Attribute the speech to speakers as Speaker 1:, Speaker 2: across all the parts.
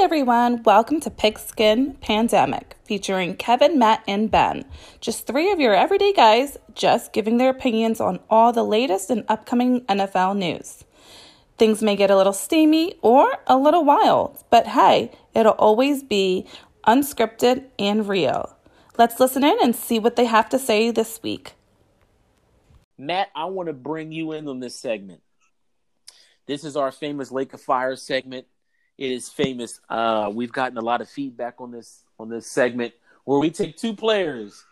Speaker 1: everyone, welcome to Pigskin Pandemic, featuring Kevin, Matt, and Ben. Just three of your everyday guys just giving their opinions on all the latest and upcoming NFL news. Things may get a little steamy or a little wild, but hey, it'll always be unscripted and real. Let's listen in and see what they have to say this week.
Speaker 2: Matt, I want to bring you in on this segment. This is our famous Lake of Fire segment it is famous. Uh, we've gotten a lot of feedback on this on this segment where we take two players,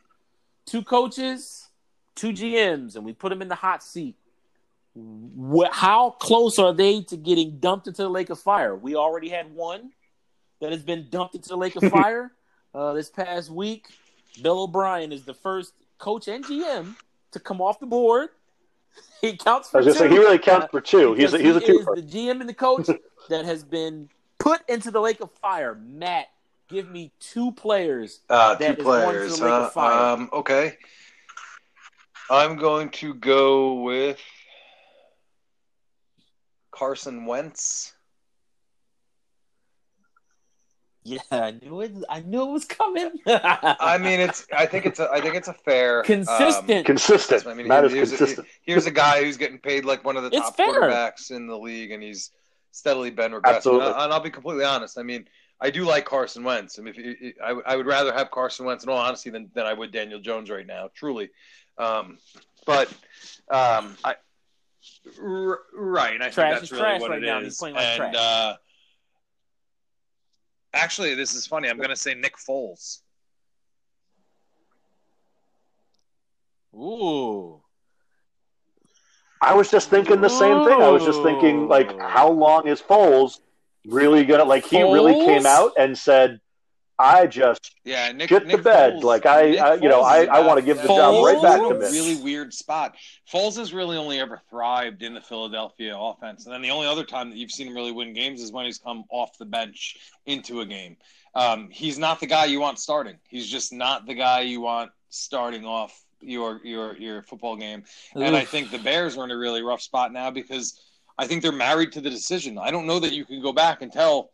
Speaker 2: two coaches, two GMs, and we put them in the hot seat. how close are they to getting dumped into the lake of fire? We already had one that has been dumped into the lake of fire uh, this past week. Bill O'Brien is the first coach and GM to come off the board. He counts for
Speaker 3: I was
Speaker 2: two.
Speaker 3: Say, he really counts for two. He's a, he's a two.
Speaker 2: the GM and the coach that has been put into the lake of fire. Matt, give me two players.
Speaker 4: Uh, two players. Uh, um, okay. I'm going to go with Carson Wentz.
Speaker 2: Yeah, I knew it. I knew it was coming.
Speaker 4: I mean, it's. I think it's. A, I think it's a fair,
Speaker 2: consistent,
Speaker 3: um, consistent. I mean, Matt is consistent.
Speaker 4: A, here's a guy who's getting paid like one of the top quarterbacks in the league, and he's steadily been regressing. Absolutely. And, I'll be completely honest. I mean, I do like Carson Wentz. I mean, if, I, I would rather have Carson Wentz in all honesty than, than I would Daniel Jones right now, truly. Um, but um, I, r- right, I
Speaker 2: trash
Speaker 4: think that's really what
Speaker 2: right
Speaker 4: it
Speaker 2: now.
Speaker 4: is.
Speaker 2: He's playing like
Speaker 4: and uh, actually, this is funny. I'm going to say Nick Foles.
Speaker 2: Ooh.
Speaker 3: I was just thinking the same thing. I was just thinking, like, how long is Foles really gonna like? He Foles? really came out and said, "I just
Speaker 4: yeah, Nick,
Speaker 3: get
Speaker 4: Nick
Speaker 3: the bed."
Speaker 4: Foles,
Speaker 3: like I, I you know, I, I want to give the job right back to him.
Speaker 4: Really weird spot. Foles has really only ever thrived in the Philadelphia offense, and then the only other time that you've seen him really win games is when he's come off the bench into a game. Um, he's not the guy you want starting. He's just not the guy you want starting off your your your football game. Oof. And I think the Bears are in a really rough spot now because I think they're married to the decision. I don't know that you can go back and tell.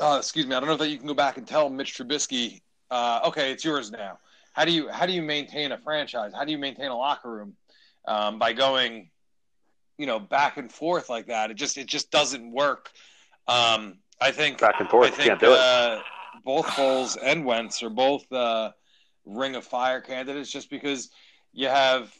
Speaker 4: Uh, excuse me. I don't know that you can go back and tell Mitch Trubisky, uh, okay, it's yours now. How do you how do you maintain a franchise? How do you maintain a locker room um, by going, you know, back and forth like that? It just it just doesn't work. Um, I think
Speaker 3: back and forth.
Speaker 4: I think,
Speaker 3: can't do
Speaker 4: uh, it. Both Foles and Wentz are both. Ring of fire candidates just because you have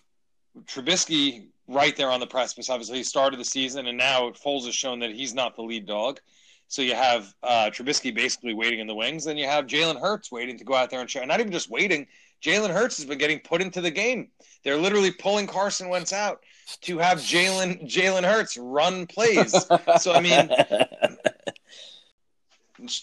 Speaker 4: Trubisky right there on the precipice. Obviously, he started the season, and now Foles has shown that he's not the lead dog. So you have uh, Trubisky basically waiting in the wings, and you have Jalen Hurts waiting to go out there and show. Not even just waiting. Jalen Hurts has been getting put into the game. They're literally pulling Carson Wentz out to have Jalen Jalen Hurts run plays. so I mean,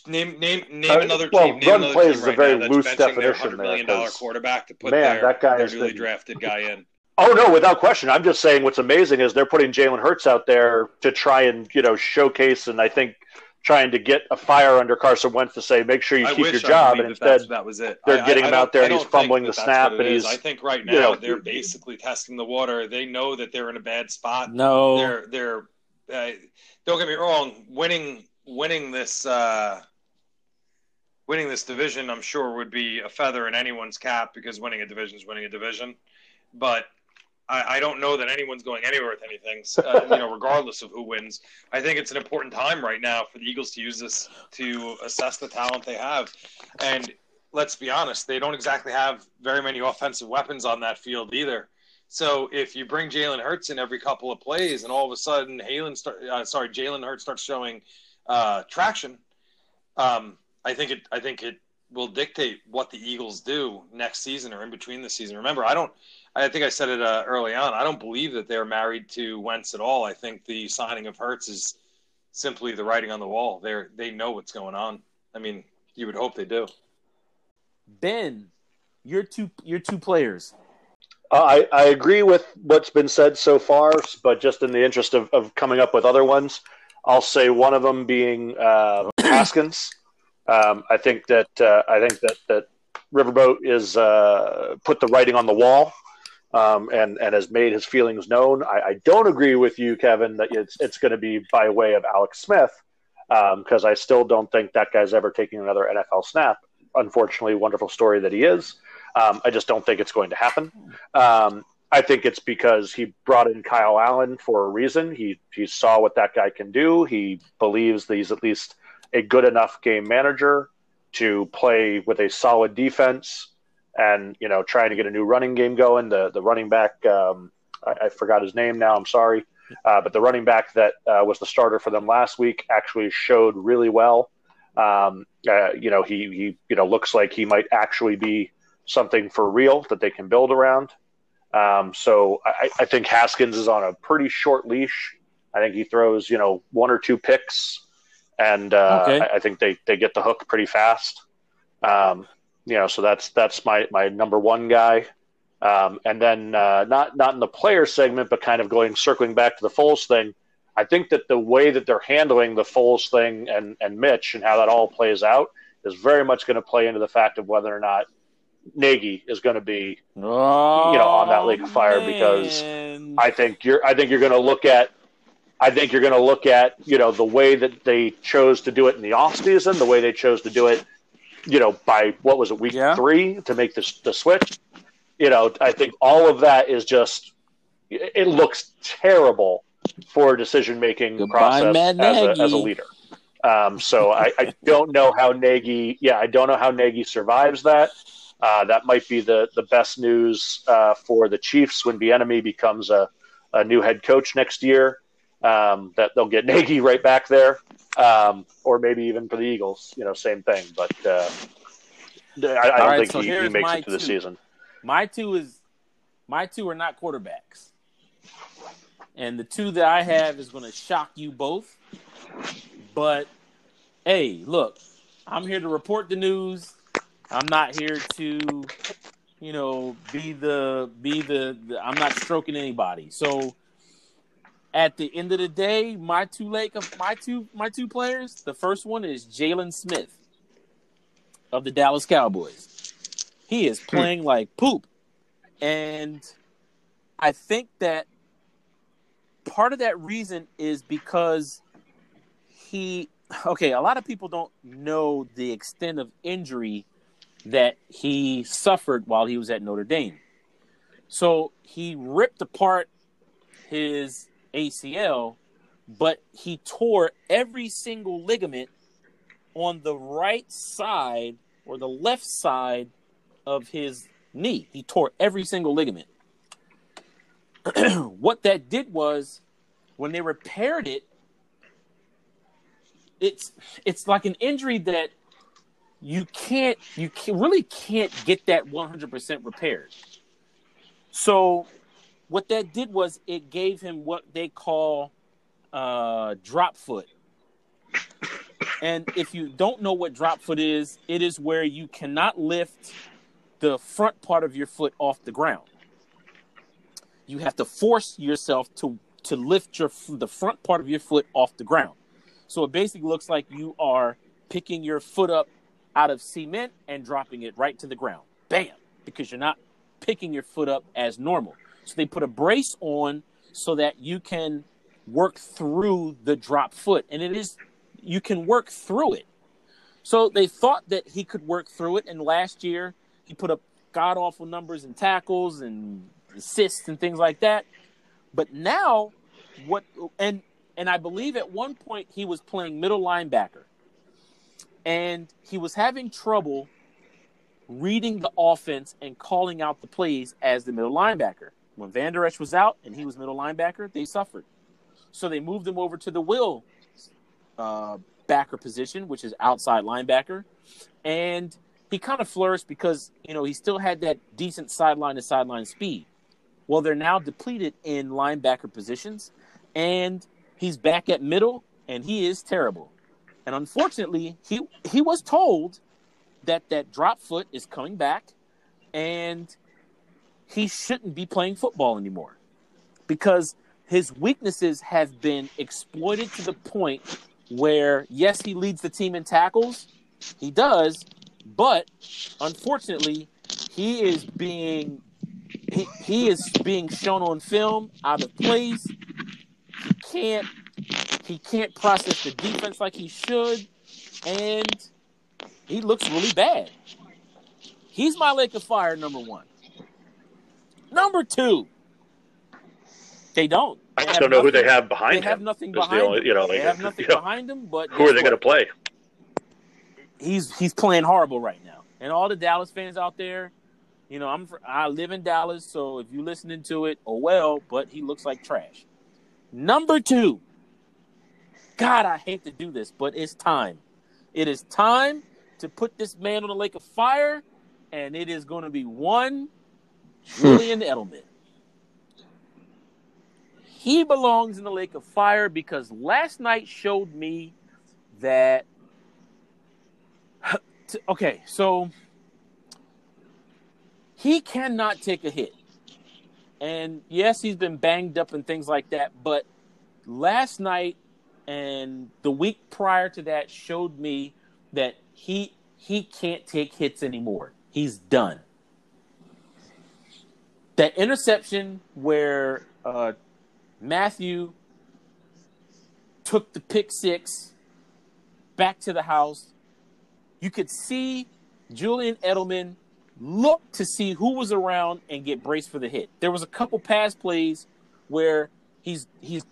Speaker 4: Name name name uh, another
Speaker 3: well,
Speaker 4: team. Name
Speaker 3: run
Speaker 4: another
Speaker 3: plays
Speaker 4: team
Speaker 3: is
Speaker 4: right
Speaker 3: a very
Speaker 4: now
Speaker 3: loose
Speaker 4: that's
Speaker 3: definition
Speaker 4: there. Million dollar quarterback to put
Speaker 3: man,
Speaker 4: their,
Speaker 3: that guy
Speaker 4: their
Speaker 3: is
Speaker 4: newly
Speaker 3: the,
Speaker 4: drafted guy in.
Speaker 3: Oh no, without question. I'm just saying what's amazing is they're putting Jalen Hurts out there to try and you know showcase and I think trying to get a fire under Carson Wentz to say make sure you
Speaker 4: I
Speaker 3: keep your job, and instead
Speaker 4: that was it.
Speaker 3: They're
Speaker 4: I,
Speaker 3: getting
Speaker 4: I,
Speaker 3: him
Speaker 4: I
Speaker 3: out there and he's fumbling
Speaker 4: the
Speaker 3: snap, and he's.
Speaker 4: I think right now
Speaker 3: you know,
Speaker 4: they're basically testing the water. They know that they're in a bad spot.
Speaker 2: No,
Speaker 4: they're they're. Uh, don't get me wrong. Winning winning this. Uh, winning this division, I'm sure, would be a feather in anyone's cap because winning a division is winning a division. But I, I don't know that anyone's going anywhere with anything, uh, you know, regardless of who wins. I think it's an important time right now for the Eagles to use this to assess the talent they have. And let's be honest, they don't exactly have very many offensive weapons on that field either. So if you bring Jalen Hurts in every couple of plays, and all of a sudden Halen start, uh, sorry, Jalen Hurts starts showing uh, traction, um, I think it. I think it will dictate what the Eagles do next season or in between the season. Remember, I don't. I think I said it uh, early on. I don't believe that they're married to Wentz at all. I think the signing of Hurts is simply the writing on the wall. They they know what's going on. I mean, you would hope they do.
Speaker 2: Ben, your two your two players.
Speaker 3: Uh, I, I agree with what's been said so far, but just in the interest of, of coming up with other ones, I'll say one of them being uh, Haskins. Um, I think that uh, I think that that Riverboat is uh, put the writing on the wall um, and and has made his feelings known. I, I, don't agree with you, Kevin, that it's it's going to be by way of Alex Smith. because um, I still don't think that guy's ever taking another NFL snap. Unfortunately, wonderful story that he is. Um, I just don't think it's going to happen. I think it's because he brought in Kyle Allen for a reason. He he saw what that guy can do. He believes that he's at least a good enough game manager to play with a solid defense and you know trying to get a new running game going. The the running back um, I, I, forgot his name now. I'm sorry, uh, but the running back that uh, was the starter for them last week actually showed really well. Um, uh, you know he he you know looks like he might actually be something for real that they can build around. Um, so I, I think Haskins is on a pretty short leash. I think he throws you know one or two picks and uh, okay. I, I, think they, they get the hook pretty fast. Um, you know, so that's that's my my number one guy. Um, and then uh, not not in the player segment, but kind of going circling back to the Foles thing. I think that the way that they're handling the Foles thing and and Mitch and how that all plays out is very much going to play into the fact of whether or not Nagy is going to be oh, you know on that lake of fire man. because I think you're I think you're going to look at I think you're going to look at you know the way that they chose to do it in the off season, the way they chose to do it, you know, by what was it week yeah. three to make this the switch. You know, I think all of that is just it looks terrible for decision making process as a, as a, leader. Um, so I, I, don't know how Nagy. Yeah, I don't know how Nagy survives that. Uh, that might be the the best news uh, for the Chiefs when Bieniemy becomes a, a new head coach next year um, that they'll get Nagy right back there, um, or maybe even for the Eagles, you know, same thing. But uh, I, I don't right, think so he, he, makes it to the season.
Speaker 2: My two is my two are not quarterbacks, and the two that I have is going to shock you both. But hey, look, I'm here to report the news. I'm not here to, you know, be the be the, the I'm not stroking anybody. So at the end of the day, my two lake of my two my two players. The first one is Jaylon Smith of the Dallas Cowboys. He is hmm. playing like poop, and I think that part of that reason is because he. Okay, a lot of people don't know the extent of injury that he suffered while he was at Notre Dame. So he ripped apart his ACL, but he tore every single ligament on the right side or the left side of his knee. He tore every single ligament. what that did was when they repaired it, it's it's like an injury that you can't you can, really can't get that 100% repaired. So what that did was it gave him what they call uh, drop foot. And if you don't know what drop foot is, it is where you cannot lift the front part of your foot off the ground. You have to force yourself to to lift your the front part of your foot off the ground. So it basically looks like you are picking your foot up out of cement and dropping it right to the ground. Bam, because you're not picking your foot up as normal. So they put a brace on so that you can work through the drop foot. And it is, you can work through it. So they thought that he could work through it. And last year, he put up god awful numbers and tackles and assists and things like that. But now, what, and, and I believe at one point he was playing middle linebacker. And he was having trouble reading the offense and calling out the plays as the middle linebacker. When Vander Esch was out and he was middle linebacker, they suffered. So they moved him over to the will uh, backer position, which is outside linebacker. And he kind of flourished because, you know, he still had that decent sideline to sideline speed. Well, they're now depleted in linebacker positions, and he's back at middle, and he is terrible. And unfortunately, he he was told that that drop foot is coming back, and he shouldn't be playing football anymore because his weaknesses have been exploited to the point where yes he leads the team in tackles. He does. But unfortunately he is being he, he is being shown on film out of place. He can't He can't process the defense like he should, and he looks really bad. He's my Lake of Fire number one. Number two, they don't. They
Speaker 3: I just don't know who they have behind them.
Speaker 2: They have
Speaker 3: him.
Speaker 2: nothing
Speaker 3: is the
Speaker 2: behind
Speaker 3: only- you know,
Speaker 2: they
Speaker 3: like,
Speaker 2: have nothing
Speaker 3: you know,
Speaker 2: behind him. But
Speaker 3: Who are they going to play?
Speaker 2: He's he's playing horrible right now. And all the Dallas fans out there, you know, I'm I live in Dallas, so if you're listening to it, oh well. But he looks like trash. Number two. God, I hate to do this, but it's time. It is time to put this man on the lake of fire, and it is going to be one hmm. Julian Edelman. He belongs in the lake of fire because last night showed me that. Okay, so he cannot take a hit. And yes, he's been banged up and things like that, but last night and the week prior to that showed me that he he can't take hits anymore. He's done. That interception where uh, Mathieu took the pick six back to the house, you could see Julian Edelman look to see who was around and get braced for the hit. There was a couple pass plays where he's he's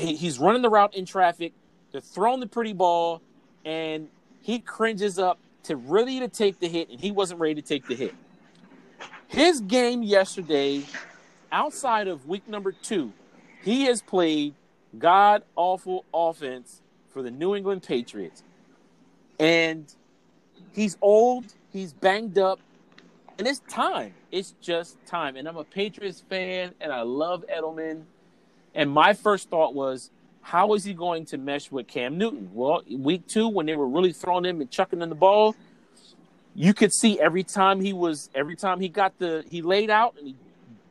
Speaker 2: he- he's running the route in traffic, they're throwing the pretty ball, and he cringes up to really to take the hit, and he wasn't ready to take the hit. His game yesterday, outside of week number two, he has played god awful offense for the New England Patriots. And he's old, he's banged up, and it's time. It's just time. And I'm a Patriots fan and I love Edelman. And my first thought was, how is he going to mesh with Cam Newton? Well, week two, when they were really throwing him and chucking in the ball, you could see every time he was, every time he got the, he laid out and he,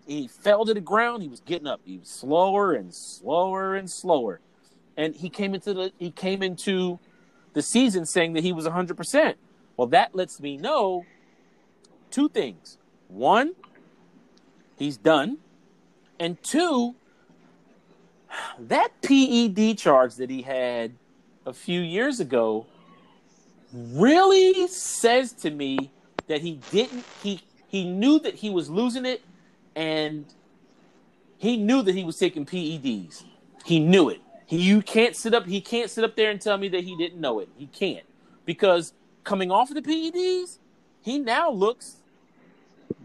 Speaker 2: he fell to the ground, he was getting up. He was slower and slower and slower. And he came into the, he came into the season saying that he was 100%. Well, that lets me know two things. One, he's done. And two, that PED charge that he had a few years ago really says to me that he didn't he he knew that he was losing it and he knew that he was taking PEDs. He knew it. He, you can't sit up he can't sit up there and tell me that he didn't know it. He can't. Because coming off of the PEDs, he now looks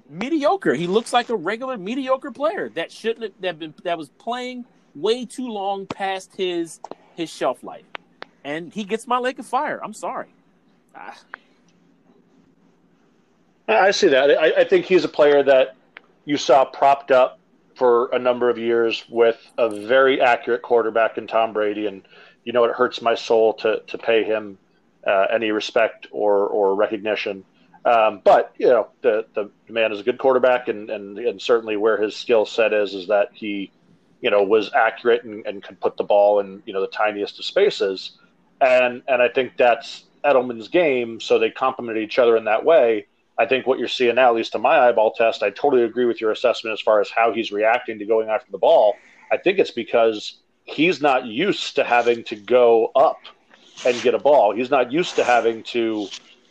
Speaker 2: mediocre. He looks like a regular mediocre player that shouldn't have that been that was playing way too long past his his shelf life. And he gets my lake of fire. I'm sorry. Ah,
Speaker 3: I see that. I, I think he's a player that you saw propped up for a number of years with a very accurate quarterback in Tom Brady, and you know it hurts my soul to to pay him uh, any respect or or recognition. Um, but you know the the man is a good quarterback, and and and certainly where his skill set is is that he you know was accurate and, and could put the ball in you know the tiniest of spaces, and and I think that's Edelman's game. So they complement each other in that way. I think what you're seeing now, at least to my eyeball test, I totally agree with your assessment as far as how he's reacting to going after the ball. I think it's because he's not used to having to go up and get a ball. He's not used to having to,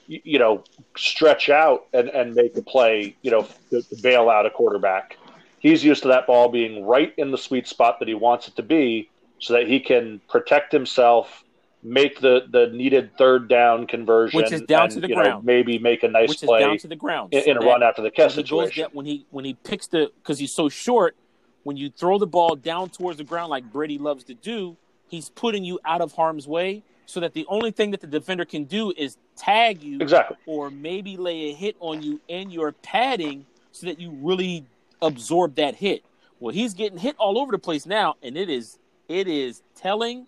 Speaker 3: you know, stretch out and, and make a play, you know, to, to bail out a quarterback. He's used to that ball being right in the sweet spot that he wants it to be so that he can protect himself, make the, the needed third down conversion,
Speaker 2: Which is down to the
Speaker 3: you know,
Speaker 2: ground.
Speaker 3: maybe make a nice
Speaker 2: which is
Speaker 3: play
Speaker 2: down to the ground.
Speaker 3: in, in a
Speaker 2: That-
Speaker 3: run after the catch
Speaker 2: when he goes
Speaker 3: situation.
Speaker 2: when he when he picks the because he's so short, when you throw the ball down towards the ground like Brady loves to do, he's putting you out of harm's way so that the only thing that the defender can do is tag you
Speaker 3: Exactly.
Speaker 2: or maybe lay a hit on you and your padding so that you really absorb that hit. Well, he's getting hit all over the place now, and it is it is telling,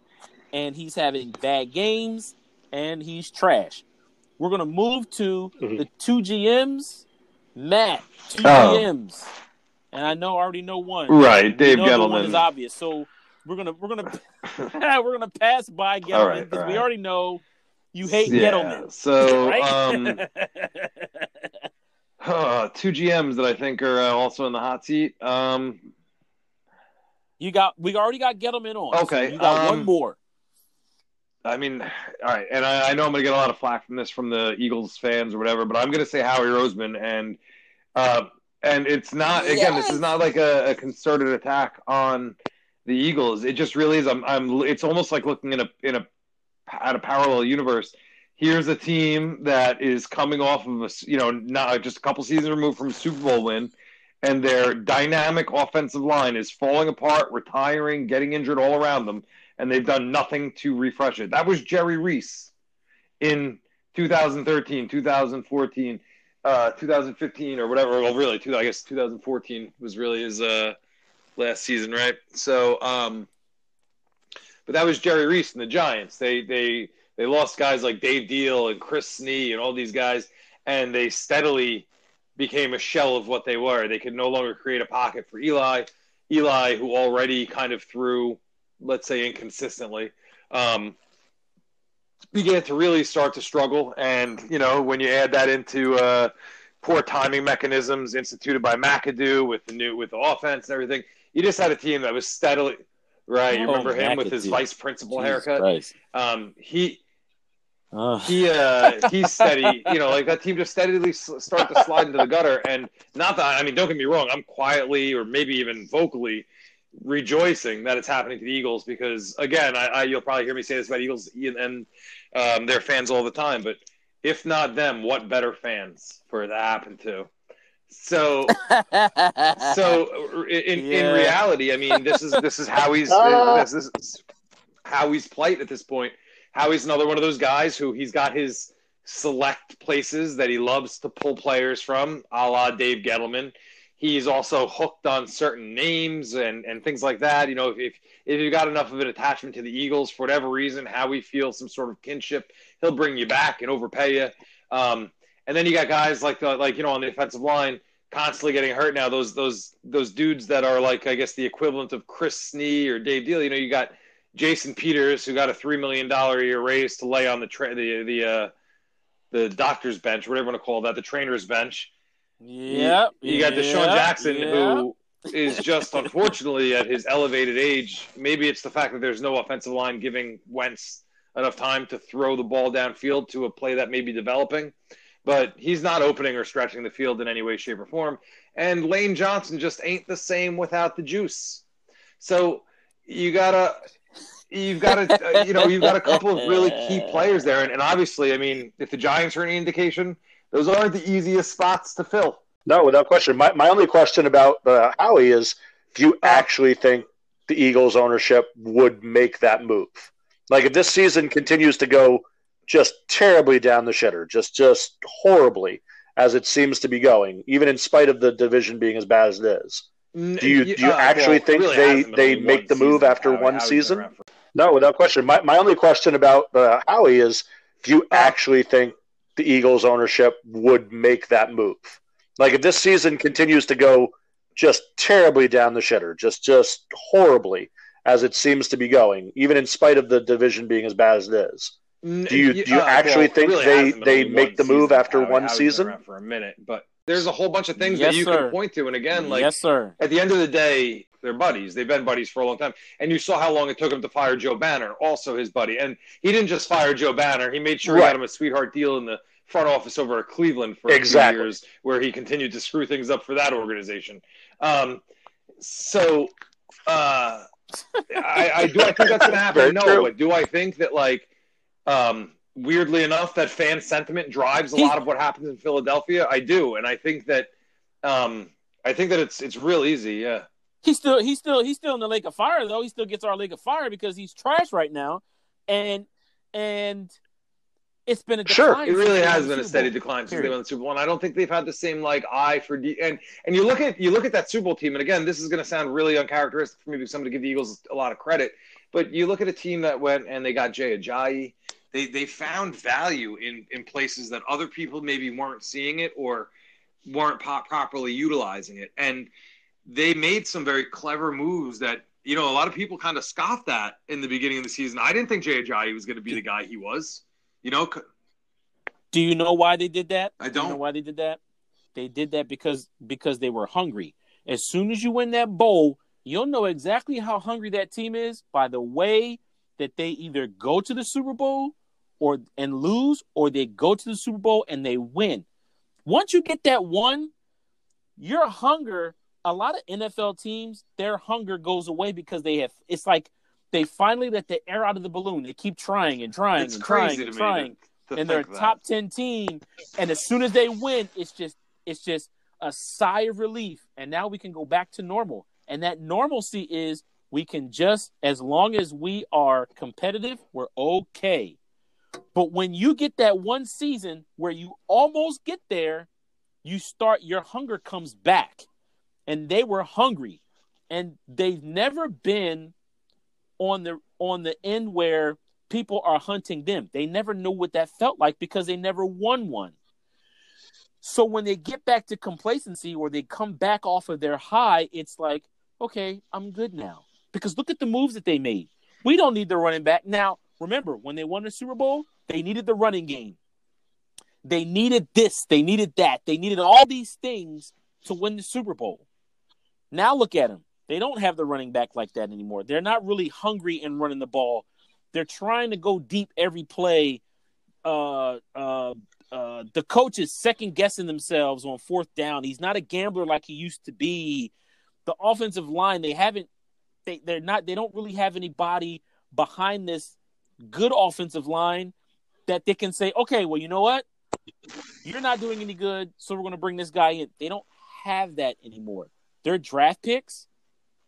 Speaker 2: and he's having bad games, and he's trash. We're gonna move to
Speaker 3: Mhm.
Speaker 2: the two GMs, Matt, two
Speaker 4: Oh.
Speaker 2: GMs, and I know I already know one.
Speaker 4: Right, Dave
Speaker 2: know the one is obvious, so we're gonna we're gonna we're gonna pass by Gettleman
Speaker 4: All right,
Speaker 2: because
Speaker 4: all
Speaker 2: we already know you hate
Speaker 4: Yeah,
Speaker 2: Gettleman.
Speaker 4: so,
Speaker 2: right?
Speaker 4: um, Uh, two GMs that I think are uh, also in the hot seat. Um,
Speaker 2: you got we already got Gettleman on. so
Speaker 4: Okay,
Speaker 2: you got one
Speaker 4: um,
Speaker 2: more.
Speaker 4: I mean, all right, and I, I know I'm going to get a lot of flack from this from the Eagles fans or whatever, but I'm going to say Howie Roseman, and uh, and it's not again,
Speaker 1: Yes.
Speaker 4: this is not like a, a concerted attack on the Eagles. It just really is. I'm, I'm. It's almost like looking in a in a at a parallel universe. Here's a team that is coming off of a you know not just a couple seasons removed from Super Bowl win, and their dynamic offensive line is falling apart, retiring, getting injured all around them, and they've done nothing to refresh it. That was Jerry Reese in 2013, 2014, uh, 2015, or whatever. Well, really, two, I guess 2014 was really his uh, last season, right? So, um, but that was Jerry Reese and the Giants. They they they lost guys like Dave Diehl and Chris Snee and all these guys, and they steadily became a shell of what they were. They could no longer create a pocket for Eli. Eli, who already kind of threw, let's say, inconsistently, um, began to really start to struggle. And you know, when you add that into uh, poor timing mechanisms instituted by McAdoo with the new with the offense and everything, you just had a team that was steadily right. You
Speaker 2: Oh,
Speaker 4: remember him with his vice principal
Speaker 2: Jesus
Speaker 4: haircut. Um, he
Speaker 2: Ugh.
Speaker 4: he uh he's steady you know like that team just steadily s- start to slide into the gutter and not that i mean don't get me wrong i'm quietly or maybe even vocally rejoicing that it's happening to the eagles because again i, I you'll probably hear me say this about eagles and um, their fans all the time but if not them what better fans for it to happen to so so in, in reality, I mean, this is this is Howie's
Speaker 3: Ah.
Speaker 4: this is Howie's plight at this point. Howie's another one of those guys who he's got his select places that he loves to pull players from, a la Dave Gettleman. He's also hooked on certain names and, and things like that. You know, if, if you've got enough of an attachment to the Eagles for whatever reason, Howie feels some sort of kinship, he'll bring you back and overpay you. Um, and then you got guys like the, like you know on the offensive line constantly getting hurt now. Those those those dudes that are like I guess the equivalent of Chris Snee or Dave Diehl. You know, you got Jason Peters who got a three million dollar a year raise to lay on the tra- the the uh, the doctor's bench, whatever you want to call that, the trainer's bench.
Speaker 2: Yep.
Speaker 4: You, you got DeSean
Speaker 2: yep,
Speaker 4: Jackson
Speaker 2: yep.
Speaker 4: who is just unfortunately at his elevated age. Maybe it's the fact that there's no offensive line giving Wentz enough time to throw the ball downfield to a play that may be developing. But he's not opening or stretching the field in any way, shape, or form. And Lane Johnson just ain't the same without the juice. So you gotta, you've got to, uh, you know, you've got a couple of really key players there, and, and obviously, I mean, if the Giants are any indication, those aren't the easiest spots to fill.
Speaker 3: No, without question. My, my only question about uh, Howie is do you actually think the Eagles ownership would make that move? Like if this season continues to go just terribly down the shitter, just just horribly as it seems to be going, even in spite of the division being as bad as it is. Do you- do you actually think they- they make the move after one season? No, without question. My, my only question about uh, Howie is do you actually think the Eagles ownership would make that move? Like if this season continues to go just terribly down the shitter, just just horribly as it seems to be going, even in spite of the division being as bad as it is. Do you- do you actually think they- they make the move after one season?
Speaker 4: for a minute? But there's a whole bunch of things
Speaker 2: Yes,
Speaker 4: that you
Speaker 2: sir.
Speaker 4: can point to, and again, like
Speaker 2: yes, sir.
Speaker 4: at the end of the day, they're buddies. They've been buddies for a long time. And you saw how long it took him to fire Joe Banner, also his buddy. And he didn't just fire Joe Banner, he made sure he
Speaker 3: Right.
Speaker 4: got him a sweetheart deal in the front office over at Cleveland for a
Speaker 3: Exactly.
Speaker 4: few years, where he continued to screw things up for that organization. Um, so uh, I, I do I think that's going to happen?
Speaker 3: Very
Speaker 4: no,
Speaker 3: true.
Speaker 4: but do I think that like um, weirdly enough that fan sentiment drives a lot of what happens in Philadelphia? I do, and I think that um, I think that it's it's real easy. Yeah.
Speaker 2: He's still he's still he's still in the lake of fire though. He still gets our lake of fire because he's trash right now, and and it's been a
Speaker 3: Sure,
Speaker 4: It really has been a steady decline since they won the Super Bowl, and I don't think they've had the same like eye for D. And and you look at you look at that Super Bowl team, and again, this is going to sound really uncharacteristic for me because I'm going to give the Eagles a lot of credit, but you look at a team that went and they got Jay Ajayi. They they found value in in places that other people maybe weren't seeing it or weren't properly utilizing it, and they made some very clever moves that. You know, a lot of people kind of scoffed at in the beginning of the season. I didn't think Jay Ajayi was going to be the guy he was. You know,
Speaker 2: Do you know why they did that?
Speaker 4: I
Speaker 2: Do you know why they did that? They did that because because they were hungry. As soon as you win that bowl, you'll know exactly how hungry that team is by the way that they either go to the Super Bowl or and lose, or they go to the Super Bowl and they win. Once you get that one, your hunger. A lot of NFL teams, their hunger goes away because they have. It's like they finally let the air out of the balloon. They keep trying and trying
Speaker 5: It's
Speaker 2: and
Speaker 5: crazy
Speaker 2: trying
Speaker 5: to
Speaker 2: and
Speaker 5: me
Speaker 2: trying,
Speaker 5: to
Speaker 2: and they're a
Speaker 5: that.
Speaker 2: top ten team. And as soon as they win, it's just it's just a sigh of relief. And now we can go back to normal. And that normalcy is we can just as long as we are competitive, we're okay. But when you get that one season where you almost get there, you start your hunger comes back. And they were hungry. And they've never been on the on the end where people are hunting them. They never knew what that felt like because they never won one. So when they get back to complacency or they come back off of their high, it's like, okay, I'm good now. Because look at the moves that they made. We don't need the running back. Now, remember, when they won the Super Bowl, they needed the running game. They needed this, they needed that. They needed all these things to win the Super Bowl. Now look at them. They don't have the running back like that anymore. They're not really hungry and running the ball. They're trying to go deep every play. Uh, uh, uh, the coach is second guessing themselves on fourth down. He's not a gambler like he used to be. The offensive line, they haven't, they, they're not, they don't really have anybody behind this good offensive line that they can say, okay, well, you know what? You're not doing any good, so we're going to bring this guy in. They don't have that anymore. Their draft picks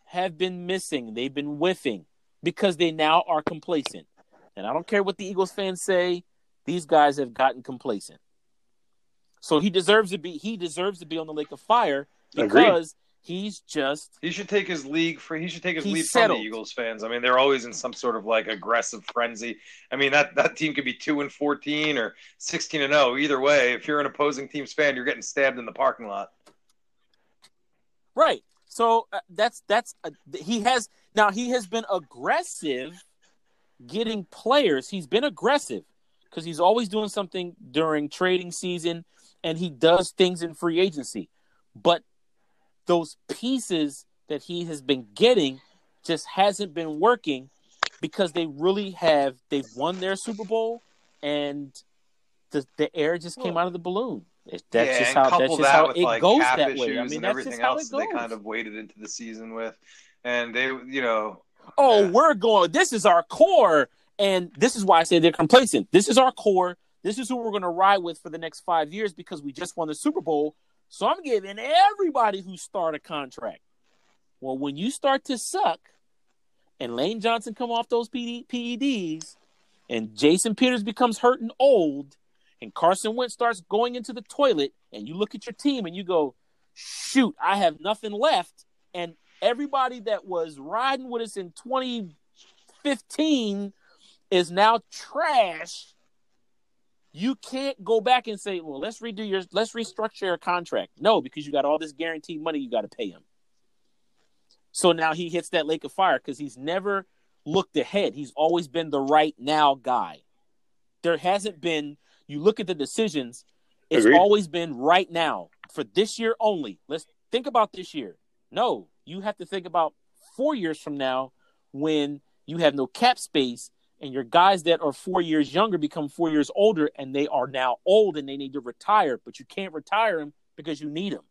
Speaker 2: have been missing. They've been whiffing because they now are complacent. And I don't care what the Eagles fans say, these guys have gotten complacent. So he deserves to be he deserves to be on the lake of fire because he's just
Speaker 5: He should take his league for. He should take his lead
Speaker 2: settled.
Speaker 5: from the Eagles fans. I mean, they're always in some sort of like aggressive frenzy. I mean, that that team could be two and fourteen or sixteen and zero. Either way, if you're an opposing team's fan, you're getting stabbed in the parking lot.
Speaker 2: Right. So uh, that's that's uh, he has now he has been aggressive getting players. He's been aggressive because he's always doing something during trading season and he does things in free agency. But those pieces that he has been getting just hasn't been working because they really have they've won their Super Bowl and the the air just came out of the balloon. It- That's
Speaker 5: yeah,
Speaker 2: just how that's just
Speaker 5: that
Speaker 2: how it
Speaker 5: like
Speaker 2: goes that way. I mean, that's
Speaker 5: everything
Speaker 2: just how
Speaker 5: else
Speaker 2: it goes.
Speaker 5: they kind of waded into the season with, and they, you know,
Speaker 2: oh,
Speaker 5: Yeah.
Speaker 2: we're going. This is our core, and this is why I say they're complacent. This is our core. This is who we're going to ride with for the next five years because we just won the Super Bowl. So I'm giving everybody who start a contract. Well, when you start to suck, and Lane Johnson come off those PD, PEDs, and Jason Peters becomes hurt and old, and Carson Wentz starts going into the toilet, and you look at your team and you go, "Shoot, I have nothing left," and everybody that was riding with us in 2015 is now trash. You can't go back and say, "Well, let's redo your, let's restructure your contract." No, because you got all this guaranteed money you got to pay him. So now he hits that lake of fire because he's never looked ahead. He's always been the right now guy. There hasn't been. You look at the decisions. It's
Speaker 3: Agreed.
Speaker 2: always been right now for this year only. Let's think about this year. No, you have to think about four years from now when you have no cap space and your guys that are four years younger become four years older and they are now old and they need to retire, but you can't retire them because you need them.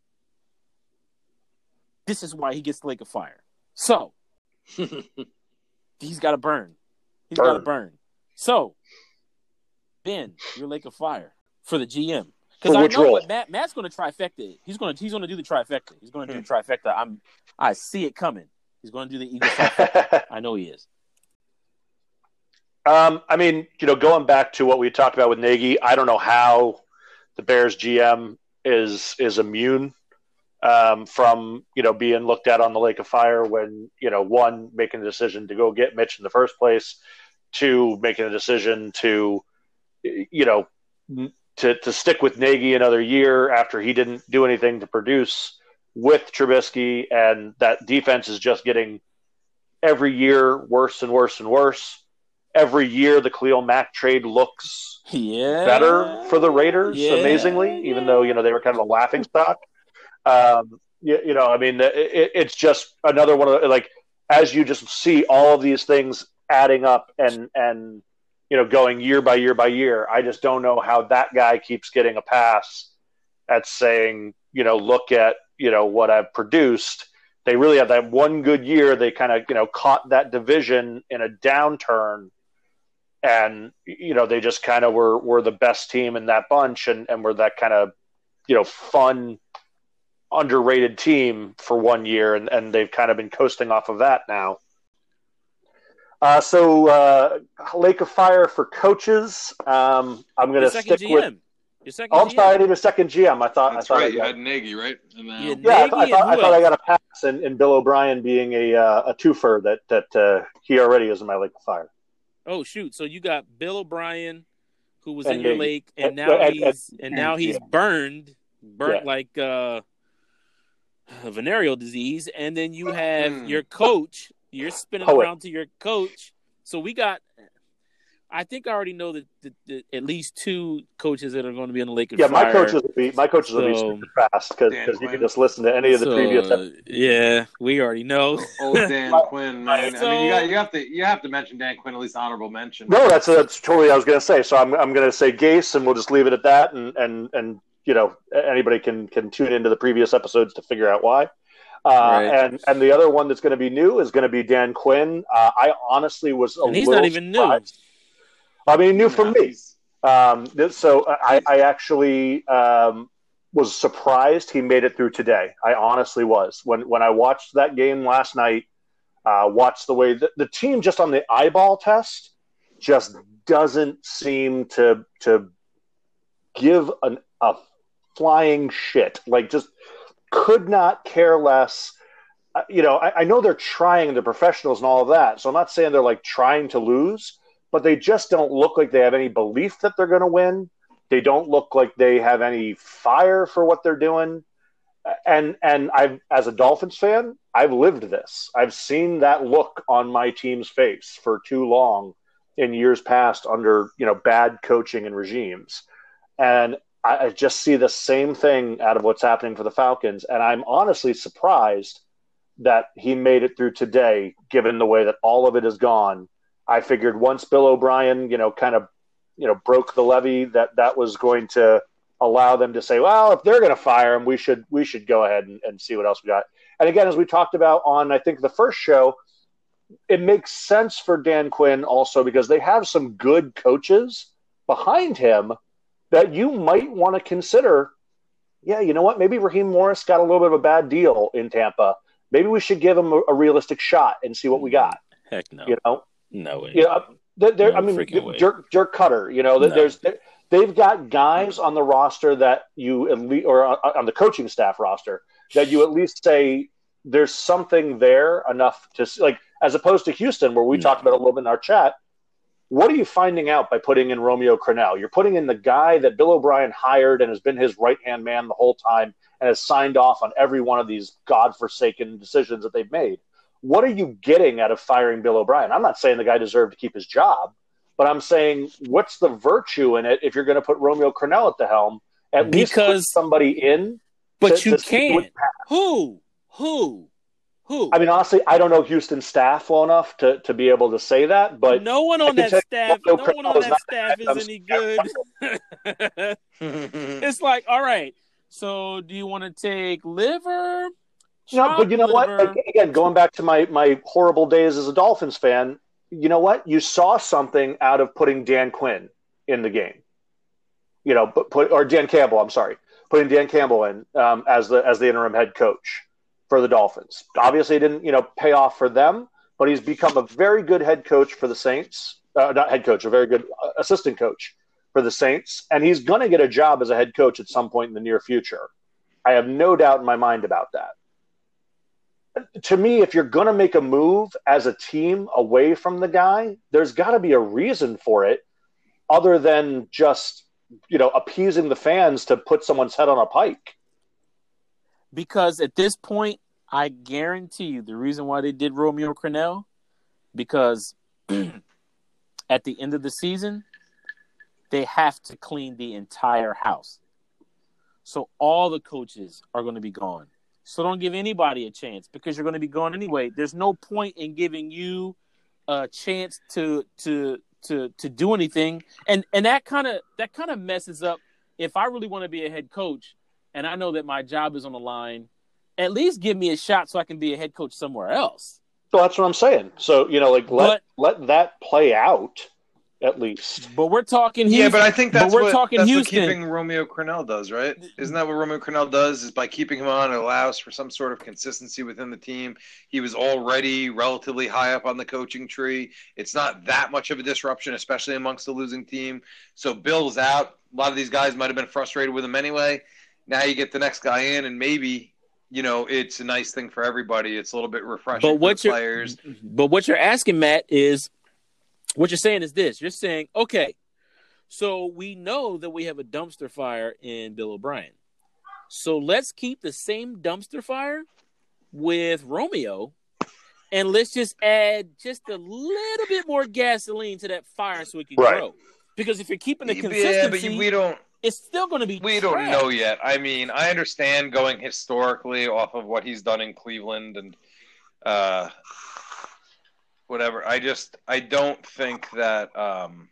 Speaker 2: This is why he gets the lake of fire. So he's got to burn. He's got to
Speaker 3: Burn.
Speaker 2: So Ben, your lake of fire for the GM. Because I know
Speaker 3: role?
Speaker 2: what Matt Matt's going to trifecta. it. He's going to he's going to do the trifecta. He's going to do the trifecta. I'm I see it coming. He's going to do the Eagles trifecta. I know he is.
Speaker 3: Um, I mean, you know, going back to what we talked about with Nagy, I don't know how the Bears GM is is immune um, from you know being looked at on the Lake of Fire when you know one making the decision to go get Mitch in the first place, two making a decision to you know to to stick with Nagy another year after he didn't do anything to produce with Trubisky, and that defense is just getting every year worse and worse and worse every year the Khalil Mack trade looks
Speaker 2: Yeah.
Speaker 3: better for the Raiders,
Speaker 2: Yeah,
Speaker 3: amazingly, even though you know they were kind of a laughing stock. Um, you, you know, I mean, it, it's just another one of the, like as you just see all of these things adding up and and you know going year by year by year. I just don't know how that guy keeps getting a pass at saying, you know, look at you know what I've produced. They really have that one good year. They kind of you know caught that division in a downturn, and you know they just kind of were were the best team in that bunch, and and were that kind of you know fun underrated team for one year, and, and they've kind of been coasting off of that now. Uh, so, uh, Lake of Fire for coaches. Um, I'm going to stick
Speaker 2: GM.
Speaker 3: with.
Speaker 2: Your second
Speaker 3: Oh, I'm
Speaker 2: GM.
Speaker 3: sorry, I need a second GM. I thought.
Speaker 4: That's
Speaker 3: I thought
Speaker 4: right.
Speaker 3: I
Speaker 4: You
Speaker 3: got,
Speaker 4: had Nagy, right? And then,
Speaker 2: Yeah.
Speaker 3: yeah, I,
Speaker 2: Nagy
Speaker 3: thought- I
Speaker 2: and
Speaker 3: thought, I thought I got a pass in, in Bill O'Brien being a uh, a twofer that that uh, he already is in my Lake of Fire.
Speaker 2: Oh shoot! So you got Bill O'Brien, who was
Speaker 3: And
Speaker 2: in your lake, and now he's and now he's
Speaker 3: yeah.
Speaker 2: burned, burnt
Speaker 3: Yeah.
Speaker 2: like uh, venereal disease, and then you have
Speaker 4: Mm.
Speaker 2: your coach. You're spinning
Speaker 3: Poet.
Speaker 2: around to your coach. So we got. I think I already know that, that, that at least two coaches that are going to be on the Lake of
Speaker 3: Yeah, my
Speaker 2: Fire.
Speaker 3: coaches will be my coaches will be super fast because
Speaker 4: Dan
Speaker 3: you can just listen to any of the
Speaker 2: So,
Speaker 3: previous.
Speaker 2: uh, yeah, we already know.
Speaker 4: old Dan Quinn, man. I mean, you got you have to you have to mention Dan Quinn at least honorable mention.
Speaker 3: No, that's that's totally what I was going to say. So I'm I'm going to say Gase, and we'll just leave it at that. And and and you know anybody can can tune into the previous episodes to figure out why. Uh,
Speaker 2: Right.
Speaker 3: And and the other one that's going to be new is going to be Dan Quinn. Uh, I honestly was a
Speaker 2: And he's
Speaker 3: little
Speaker 2: not even new.
Speaker 3: I mean, new for
Speaker 4: Yeah,
Speaker 3: me. Um, so I, I actually um, was surprised he made it through today. I honestly was when when I watched that game last night. Uh, watched the way the, the team just on the eyeball test just doesn't seem to to give an, a flying shit. Like just could not care less. Uh, You know, I, I know they're trying, they're professionals and all of that. So I'm not saying they're like trying to lose, but they just don't look like they have any belief that they're going to win. They don't look like they have any fire for what they're doing. And and I've as a Dolphins fan, I've lived this. I've seen that look on my team's face for too long in years past under you know bad coaching and regimes. And I, I just see the same thing out of what's happening for the Falcons. And I'm honestly surprised that he made it through today, given the way that all of it has gone. I figured once Bill O'Brien, you know, kind of, you know, broke the levee, that that was going to allow them to say, well, if they're going to fire him, we should we should go ahead and, and see what else we got. And again, as we talked about on I think the first show, it makes sense for Dan Quinn also because they have some good coaches behind him that you might want to consider. Yeah, you know what? Maybe Raheem Morris got a little bit of a bad deal in Tampa. Maybe we should give him a, a realistic shot and see what we got.
Speaker 2: Heck no,
Speaker 3: You know,
Speaker 2: no way.
Speaker 3: you uh, know, there, there,
Speaker 2: No
Speaker 3: I mean,
Speaker 2: freaking way.
Speaker 3: Dirk, Dirk Koetter. You know,
Speaker 2: No.
Speaker 3: there's they've got guys on the roster that you at least, or on, on the coaching staff roster that you at least say there's something there enough to like, as opposed to Houston, where we
Speaker 2: No.
Speaker 3: talked about a little bit in our chat. What are you finding out by putting in Romeo Crennel? You're putting in the guy that Bill O'Brien hired and has been his right hand man the whole time and has signed off on every one of these godforsaken decisions that they've made. What are you getting out of firing Bill O'Brien? I'm not saying the guy deserved to keep his job, but I'm saying what's the virtue in it if you're going to put Romeo Crennel at the helm? At least put
Speaker 2: Because-
Speaker 3: somebody in.
Speaker 2: but
Speaker 3: to-
Speaker 2: you
Speaker 3: to
Speaker 2: can't. Who? Who? Who?
Speaker 3: I mean, honestly, I don't know Houston staff well enough to, to be able to say that, but
Speaker 2: no one on that staff. No
Speaker 3: Romeo
Speaker 2: one on
Speaker 3: is
Speaker 2: that staff is any good. it's like, all right. So, do you want to take liver?
Speaker 3: No, but you know what?
Speaker 2: Liver?
Speaker 3: Like, again, going back to my my horrible days as a Dolphins fan, you know what? You saw something out of putting Dan Quinn in the game. You know, but put or Dan Campbell. I'm sorry, putting Dan Campbell in um, as the as the interim head coach for the Dolphins. Obviously, it didn't you know pay off for them, but he's become a very good head coach for the Saints. Uh, not head coach, a very good uh, assistant coach for the Saints, and he's going to get a job as a head coach at some point in the near future. I have no doubt in my mind about that to me, if you're going to make a move as a team away from the guy, there's got to be a reason for it other than just, you know, appeasing the fans to put someone's head on a pike.
Speaker 2: Because at this point, I guarantee you the reason why they did Romeo Crennel, because at the end of the season, they have to clean the entire house. So all the coaches are going to be gone. So don't give anybody a chance because you're going to be gone anyway. There's no point in giving you a chance to to to to do anything, and and that kind of that kind of messes up. If I really want to be a head coach, and I know that my job is on the line, at least give me a shot so I can be a head coach somewhere else.
Speaker 3: So that's what I'm saying. So you know, like let but, let that play out at least.
Speaker 2: But we're talking. Houston.
Speaker 4: Yeah, but I think that's but we're what, talking that's Houston. what keeping Romeo Crennel does, right? Isn't that what Romeo Crennel does? Is by keeping him on, it allows for some sort of consistency within the team. He was already relatively high up on the coaching tree. It's not that much of a disruption, especially amongst the losing team. So Bill's out. A lot of these guys might have been frustrated with him anyway. Now you get the next guy in, and maybe you know it's a nice thing for everybody. It's a little bit refreshing but what for players.
Speaker 2: But what you're asking, Matt, is what you're saying is this you're saying, okay, so we know that we have a dumpster fire in Bill O'Brien. So let's keep the same dumpster fire with Romeo and let's just add just a little bit more gasoline to that fire so it can right. grow. Because if you're keeping the consistency,
Speaker 4: yeah, we don't.
Speaker 2: It's still going to be.
Speaker 4: We
Speaker 2: trash.
Speaker 4: don't know yet. I mean, I understand going historically off of what he's done in Cleveland and uh, whatever. I just I don't think that um,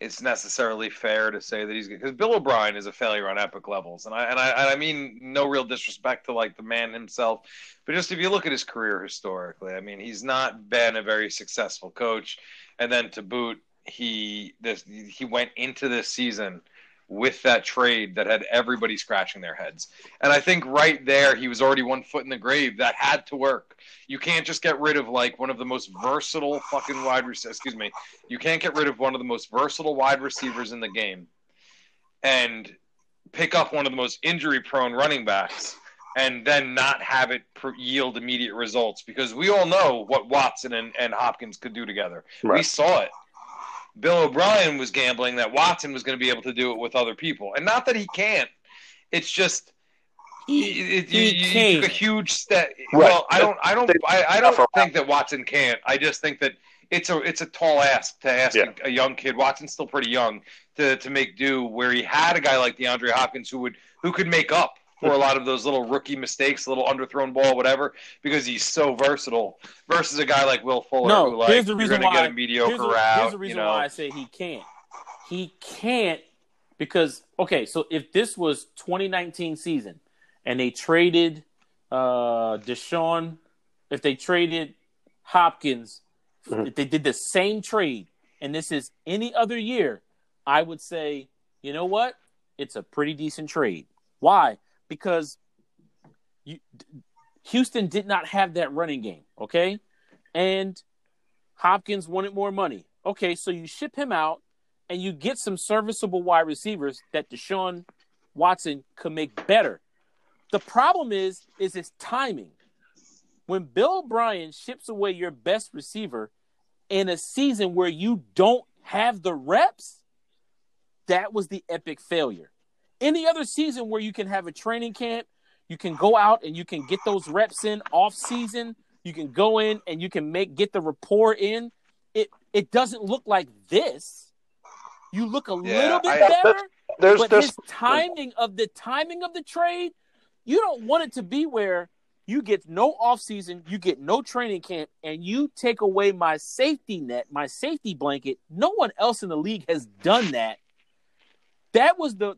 Speaker 4: it's necessarily fair to say that he's because Bill O'Brien is a failure on epic levels, and I and I and I mean no real disrespect to like the man himself, but just if you look at his career historically, I mean he's not been a very successful coach, and then to boot he this he went into this season with that trade that had everybody scratching their heads. And I think right there, he was already one foot in the grave. That had to work. You can't just get rid of like one of the most versatile fucking wide receivers. Excuse me. You can't get rid of one of the most versatile wide receivers in the game and pick up one of the most injury prone running backs and then not have it yield immediate results because we all know what Watson and, and Hopkins could do together. Right. We saw it. Bill O'Brien was gambling that Watson was going to be able to do it with other people, and not that he can't. It's just he, it, he you, you took a huge step. Right. Well, I don't, I don't, I, I don't think that Watson can't. I just think that it's a it's a tall ask to ask yeah. a, a, young kid. Watson's still pretty young to to make do. Where he had a guy like DeAndre Hopkins who would who could make up for a lot of those little rookie mistakes, a little underthrown ball, whatever, because he's so versatile. Versus a guy like Will Fuller,
Speaker 2: no,
Speaker 4: who like
Speaker 2: here's the reason
Speaker 4: you're
Speaker 2: going to
Speaker 4: get a mediocre
Speaker 2: here's the,
Speaker 4: route.
Speaker 2: Here's the reason
Speaker 4: you know?
Speaker 2: why I say he can't. He can't because okay, so if this was 2019 season and they traded uh Deshaun, if they traded Hopkins, mm-hmm. if they did the same trade, and this is any other year, I would say, you know what? It's a pretty decent trade. Why? Because you, Houston did not have that running game, okay? And Hopkins wanted more money. Okay, so you ship him out and you get some serviceable wide receivers that Deshaun Watson could make better. The problem is is its timing. When Bill O'Brien ships away your best receiver in a season where you don't have the reps, that was the epic failure. Any other season where you can have a training camp, you can go out and you can get those reps in off season. You can go in and you can make get the rapport in. It it doesn't look like this. You look a yeah, little bit I, better, there's, but there's, his timing of the timing of the trade, you don't want it to be where you get no off season, you get no training camp, and you take away my safety net, my safety blanket. No one else in the league has done that. That was the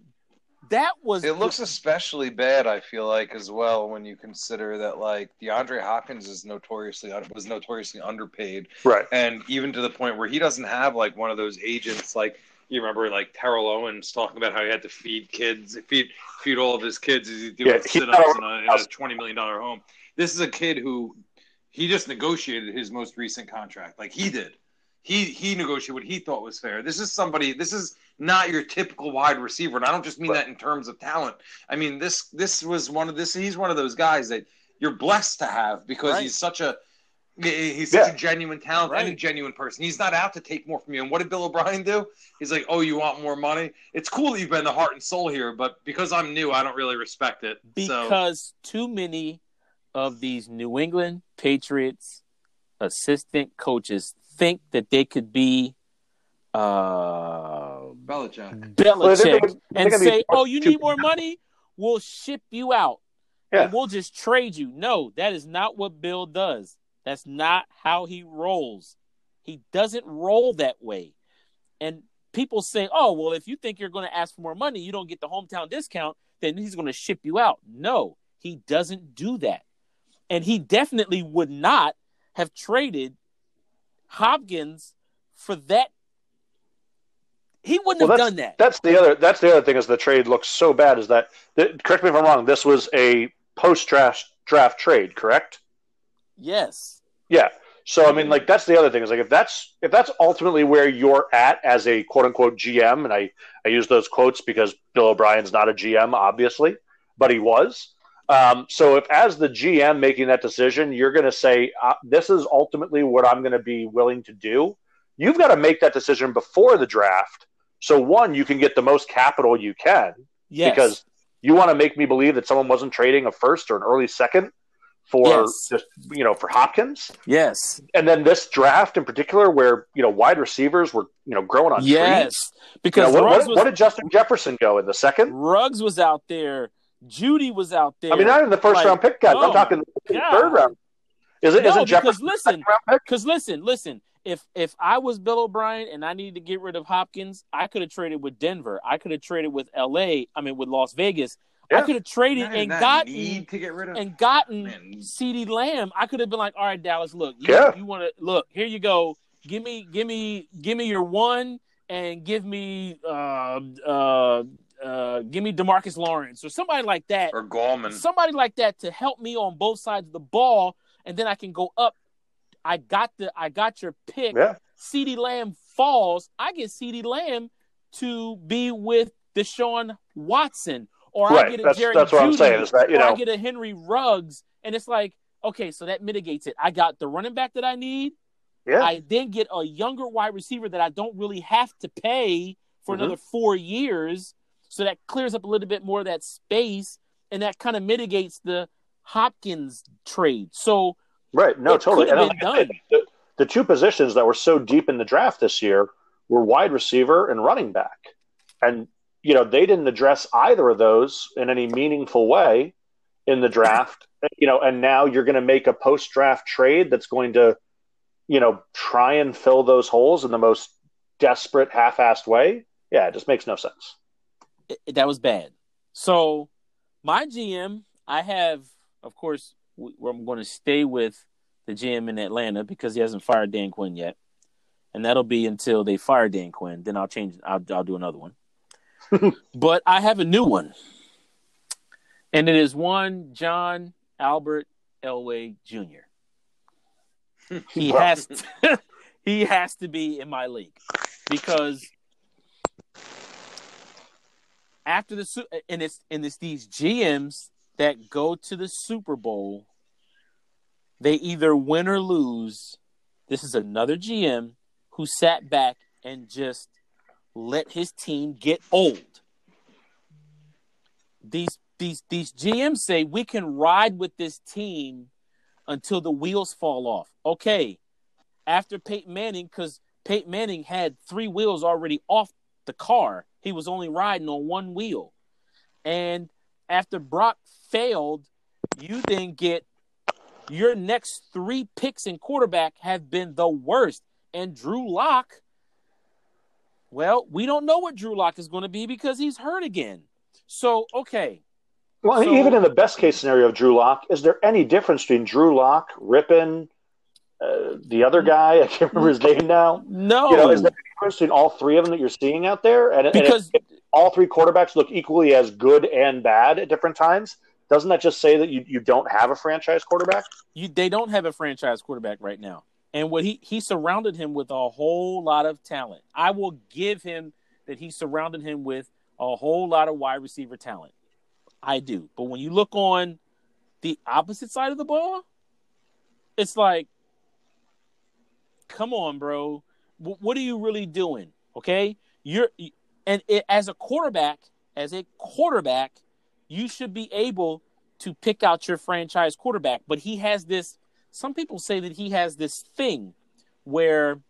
Speaker 2: that was
Speaker 4: it looks especially bad i feel like as well when you consider that like deandre hopkins is notoriously was notoriously underpaid.
Speaker 3: Right.
Speaker 4: And even to the point where he doesn't have like one of those agents like you remember like terrell owens talking about how he had to feed kids feed feed all of his kids as he doing yeah, sit-ups in a, in a 20 million dollar home. This is a kid who he just negotiated his most recent contract. Like he did he he negotiated what he thought was fair. This is somebody. This is not your typical wide receiver, and I don't just mean that in terms of talent. I mean this this was one of this. He's one of those guys that you're blessed to have because right. he's such a he's such yeah. a genuine talent right. and a genuine person. He's not out to take more from you. And what did Bill O'Brien do? He's like, "Oh, you want more money? It's cool that you've been the heart and soul here, but because I'm new, I don't really respect it."
Speaker 2: Because so. too many of these New England Patriots assistant coaches think that they could be uh,
Speaker 4: Belichick,
Speaker 2: Belichick well, and say, "Oh, you need more money? We'll ship you out, yeah. and we'll just trade you." No, that is not what Bill does. That's not how he rolls. He doesn't roll that way. And people say, oh, well, if you think you're going to ask for more money, you don't get the hometown discount, then he's going to ship you out. No, he doesn't do that. And he definitely would not have traded Hopkins for that. He wouldn't
Speaker 3: Well,
Speaker 2: have done that.
Speaker 3: That's the other. That's the other thing is the trade looks so bad. Is that, that correct me if I'm wrong? This was a post draft draft trade, correct?
Speaker 2: Yes.
Speaker 3: Yeah. So I mean, mm-hmm. like that's the other thing is like if that's if that's ultimately where you're at as a quote unquote GM, and I I use those quotes because Bill O'Brien's not a GM, obviously, but he was. Um, so if as the GM making that decision, you're going to say uh, this is ultimately what I'm going to be willing to do, you've got to make that decision before the draft. So one, you can get the most capital you can
Speaker 2: Yes.
Speaker 3: because you want to make me believe that someone wasn't trading a first or an early second for
Speaker 2: Yes.
Speaker 3: just you know for Hopkins
Speaker 2: yes.
Speaker 3: and then this draft in particular, where you know wide receivers were you know growing on
Speaker 2: Yes.
Speaker 3: trees. You
Speaker 2: Because
Speaker 3: know, what, what,
Speaker 2: was
Speaker 3: what did Justin Jefferson go in the second?
Speaker 2: Ruggs was out there. Jeudy was out there.
Speaker 3: I mean, not in the first
Speaker 2: Like,
Speaker 3: round pick, guys.
Speaker 2: oh
Speaker 3: I'm talking the third round. Is it?
Speaker 2: No,
Speaker 3: not
Speaker 2: because
Speaker 3: Jefferson
Speaker 2: listen,
Speaker 3: second round pick?
Speaker 2: Because listen, listen. If if I was Bill O'Brien and I needed to get rid of Hopkins, I could have traded with Denver. I could have traded with L.A. I mean, with Las Vegas. I could have traded
Speaker 4: Not
Speaker 2: and gotten
Speaker 4: need to get rid of.
Speaker 2: and gotten
Speaker 4: Man.
Speaker 2: CeeDee Lamb. I could have been like, all right, Dallas, look, you,
Speaker 3: Yeah.
Speaker 2: you want to look here. You go. Give me, give me, give me your one, and give me, uh, uh, uh, give me Demarcus Lawrence or somebody like that
Speaker 4: or Gallman.
Speaker 2: somebody like that to help me on both sides of the ball, and then I can go up. I got the I got your pick.
Speaker 3: Yeah.
Speaker 2: CeeDee Lamb falls. I get CeeDee Lamb to be with Deshaun Watson, or I get a
Speaker 3: That's
Speaker 2: Jerry
Speaker 3: that's what I'm saying. Is that you
Speaker 2: or I get a Henry Ruggs, and it's like okay, so that mitigates it. I got the running back that I need.
Speaker 3: Yeah.
Speaker 2: I then get a younger wide receiver that I don't really have to pay for
Speaker 3: Mhm.
Speaker 2: another four years. So that clears up a little bit more of that space and that kind of mitigates the Hopkins trade. So
Speaker 3: Right. No, totally. And like said, the, the two positions that were so deep in the draft this year were wide receiver and running back. And, you know, they didn't address either of those in any meaningful way in the draft. You know, and now you're going to make a post draft trade that's going to, you know, try and fill those holes in the most desperate, half assed way. Yeah, it just makes no sense.
Speaker 2: It, that was bad. So my GM, I have, of course, I'm going to stay with the GM in Atlanta because he hasn't fired Dan Quinn yet, and that'll be until they fire Dan Quinn. Then I'll change. I'll, I'll do another one. but I have a new one, and it is one John Albert Elway Jr. He has to, he has to be in my league because after the and it's and it's these GMs that go to the Super Bowl. They either win or lose. This is another GM who sat back and just let his team get old. These these these GMs say we can ride with this team until the wheels fall off. Okay, after Peyton Manning, because Peyton Manning had three wheels already off the car. He was only riding on one wheel. And after Brock failed, you then get your next three picks in quarterback have been the worst. And Drew Lock, well, we don't know what Drew Lock is going to be because he's hurt again. So, okay.
Speaker 3: Well,
Speaker 2: So-
Speaker 3: even in the best case scenario of Drew Lock, is there any difference between Drew Lock, Rypien, uh, the other guy? I can't remember his name now.
Speaker 2: No.
Speaker 3: You know, is there a difference between all three of them that you're seeing out there? And, and if-
Speaker 2: because
Speaker 3: if all three quarterbacks look equally as good and bad at different times, doesn't that just say that you, you don't have a franchise quarterback?
Speaker 2: you they don't have a franchise quarterback right now. And what he he surrounded him with a whole lot of talent. I will give him that he surrounded him with a whole lot of wide receiver talent. I do. But when you look on the opposite side of the ball, it's like come on, bro. W- what are you really doing? Okay? You're and it, as a quarterback, as a quarterback, you should be able to pick out your franchise quarterback. But he has this, some people say that he has this thing where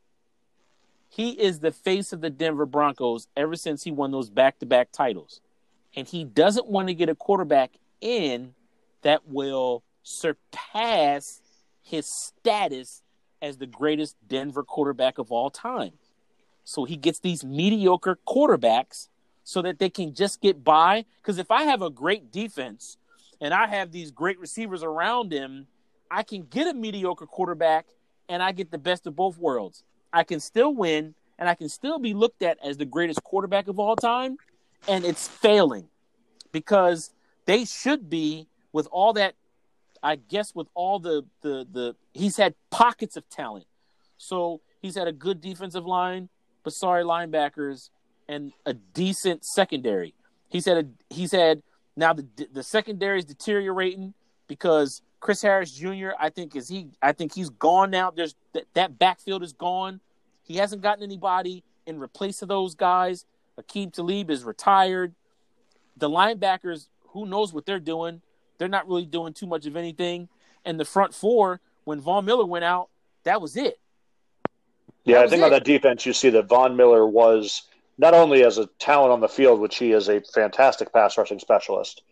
Speaker 2: he is the face of the Denver Broncos ever since he won those back to back titles. And he doesn't want to get a quarterback in that will surpass his status as the greatest Denver quarterback of all time. So he gets these mediocre quarterbacks so that they can just get by. Because if I have a great defense and I have these great receivers around him, I can get a mediocre quarterback and I get the best of both worlds. I can still win and I can still be looked at as the greatest quarterback of all time, and it's failing because they should be with all that. I guess with all the the the he's had pockets of talent, so he's had a good defensive line, but sorry linebackers and a decent secondary. He's had a he's had now the the secondary is deteriorating because Chris Harris Jr. I think is he I think he's gone now. There's that, that backfield is gone. He hasn't gotten anybody in replace of those guys. Aqib Talib is retired. The linebackers, who knows what they're doing? They're not really doing too much of anything. And the front four, when Von Miller went out, that was it.
Speaker 3: Yeah, I think it. on that defense, you see that Von Miller was not only as a talent on the field, which he is a fantastic pass rushing specialist,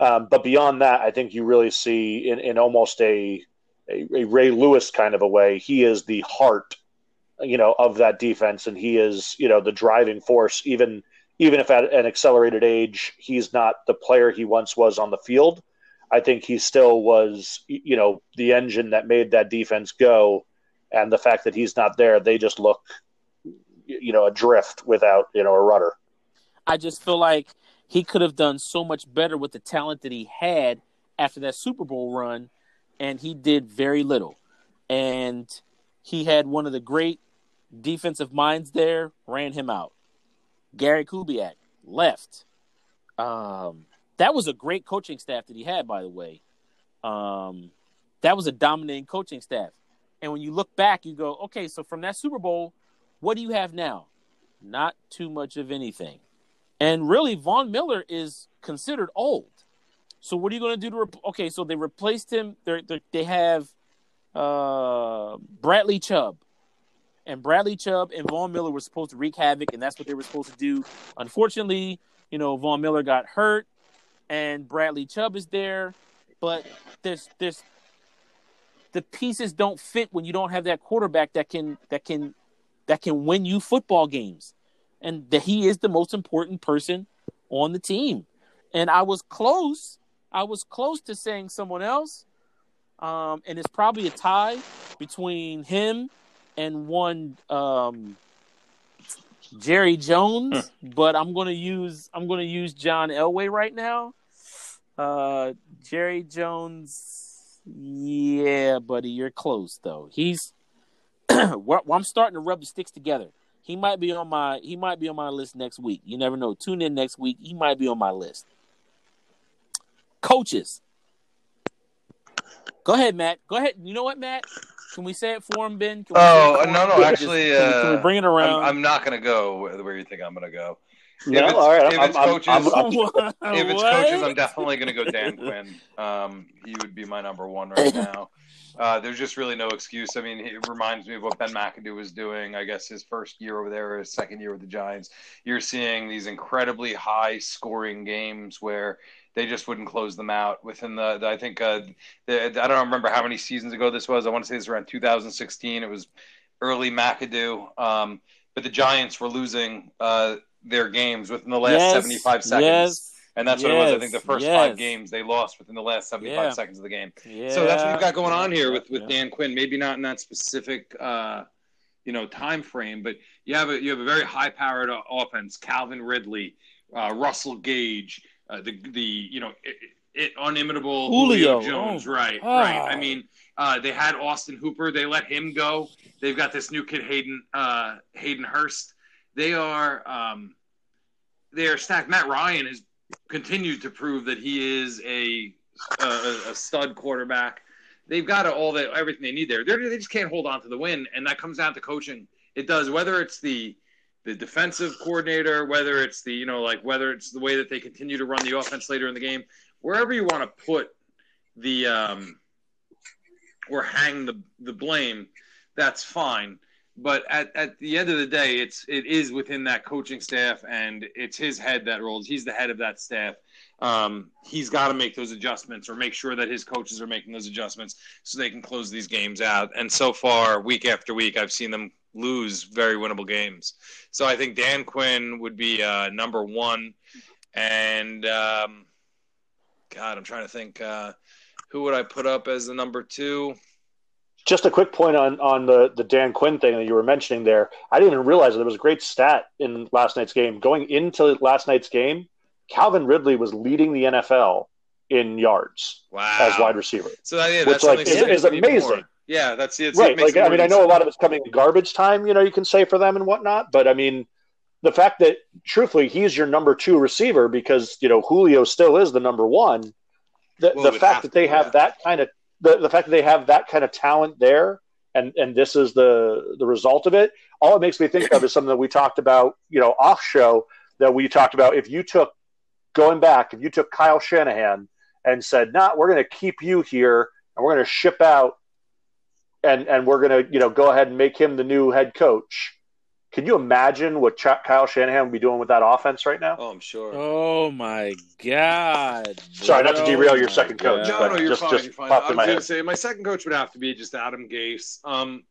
Speaker 3: um, but beyond that, I think you really see in, in almost a, a, a Ray Lewis kind of a way, he is the heart, you know, of that defense, and he is you know the driving force. Even even if at an accelerated age, he's not the player he once was on the field. I think he still was, you know, the engine that made that defense go. And the fact that he's not there, they just look, you know, adrift without, you know, a rudder.
Speaker 2: I just feel like he could have done so much better with the talent that he had after that Super Bowl run, and he did very little. And he had one of the great defensive minds there, ran him out. Gary Kubiak left. Um, that was a great coaching staff that he had, by the way. Um, that was a dominating coaching staff. And when you look back, you go, okay, so from that Super Bowl, what do you have now? Not too much of anything. And really, Von Miller is considered old. So what are you going to do to? Rep- okay, so they replaced him. They're, they're, they have uh, Bradley Chubb, and Bradley Chubb and Von Miller were supposed to wreak havoc, and that's what they were supposed to do. Unfortunately, you know, Von Miller got hurt, and Bradley Chubb is there, but there's there's the pieces don't fit when you don't have that quarterback that can that can that can win you football games and that he is the most important person on the team. And I was close. I was close to saying someone else. Um, and it's probably a tie between him and one um, Jerry Jones, but I'm gonna use I'm gonna use John Elway right now. Uh, Jerry Jones, yeah, buddy, you're close though. He's well, I'm starting to rub the sticks together. He might be on my he might be on my list next week. You never know. Tune in next week. He might be on my list. Coaches. Go ahead, Matt. Go ahead. You know what, Matt? Can we say it for him, Ben?
Speaker 4: oh no, no, actually,
Speaker 2: just, can, we, can, we, uh, bring it around?
Speaker 4: I'm, I'm not going to go where you think I'm going to go.
Speaker 3: No, if it's, all right.
Speaker 4: If
Speaker 3: I'm,
Speaker 4: it's coaches,
Speaker 3: I'm,
Speaker 4: if it's coaches, I'm definitely going to go Dan Quinn. Um, he would be my number one right now. Uh, there's just really no excuse. I mean, it reminds me of what Ben McAdoo was doing. I guess his first year over there, his second year with the Giants. You're seeing these incredibly high scoring games where they just wouldn't close them out within the. the I think uh, the, I don't remember how many seasons ago this was. I want to say this was around 2016. It was early McAdoo, um, but the Giants were losing uh, their games within the last
Speaker 2: yes,
Speaker 4: 75 seconds.
Speaker 2: Yes.
Speaker 4: And that's
Speaker 2: yes,
Speaker 4: what it was. I think the first five games they lost within the last 75
Speaker 2: yeah.
Speaker 4: seconds of the game.
Speaker 2: Yeah.
Speaker 4: So that's what you've got going on here with, with
Speaker 2: Yeah.
Speaker 4: Dan Quinn. Maybe not in that specific, uh, you know, time frame, but you have a you have a very high powered offense. Calvin Ridley, uh, Russell Gage, uh, the the you know it, it, unimitable
Speaker 2: Julio.
Speaker 4: Jones.
Speaker 2: Oh.
Speaker 4: Right,
Speaker 2: Ah.
Speaker 4: right. I mean, uh, they had Austin Hooper. They let him go. They've got this new kid Hayden uh, Hayden Hurst. They are um, they are stacked. Matt Ryan has continued to prove that he is a a, a stud quarterback. They've got all the everything they need there. They're, they just can't hold on to the win, and that comes down to coaching. It does. Whether it's the the defensive coordinator, whether it's the you know like whether it's the way that they continue to run the offense later in the game, wherever you want to put the um, or hang the the blame, that's fine. But at, at the end of the day, it's it is within that coaching staff, and it's his head that rolls. He's the head of that staff. Um, he's got to make those adjustments or make sure that his coaches are making those adjustments so they can close these games out. And so far, week after week, I've seen them lose very winnable games. So I think Dan Quinn would be uh, number one, and um, God, I'm trying to think uh, who would I put up as the number two.
Speaker 3: Just a quick point on on the the Dan Quinn thing that you were mentioning there. I didn't even realize that there was a great stat in last night's game. Going into last night's game, Calvin Ridley was leading the NFL in yards
Speaker 4: Wow.
Speaker 3: as wide receiver.
Speaker 4: So that, yeah,
Speaker 3: Which,
Speaker 4: that's
Speaker 3: like, is- is amazing.
Speaker 4: more- Yeah, that's it.
Speaker 3: right. Like I mean, I know a lot of it's coming in garbage time. You know, you can say for them and whatnot, but I mean, the fact that truthfully he's your number two receiver because you know Julio still is the number one. The,
Speaker 4: Well,
Speaker 3: the fact that they have that kind of the, the fact that they have that kind of talent there and and this is the the result of it all it makes me think of is something that we talked about you know off show that we talked about. If you took going back if you took kyle shanahan and said nah we're going to keep you here and we're going to ship out and and we're going to you know go ahead and make him the new head coach can you imagine what Ch- kyle shanahan would be doing with that offense right now
Speaker 4: Oh, I'm sure.
Speaker 2: Oh my god!
Speaker 3: Sorry, not to derail your second coach,
Speaker 2: God.
Speaker 4: No,
Speaker 3: but
Speaker 4: no, you're
Speaker 3: just-
Speaker 4: fine.
Speaker 3: just
Speaker 4: you're fine. I
Speaker 3: in
Speaker 4: was
Speaker 3: my
Speaker 4: going to say my second coach would have to be just Adam Gase. Um,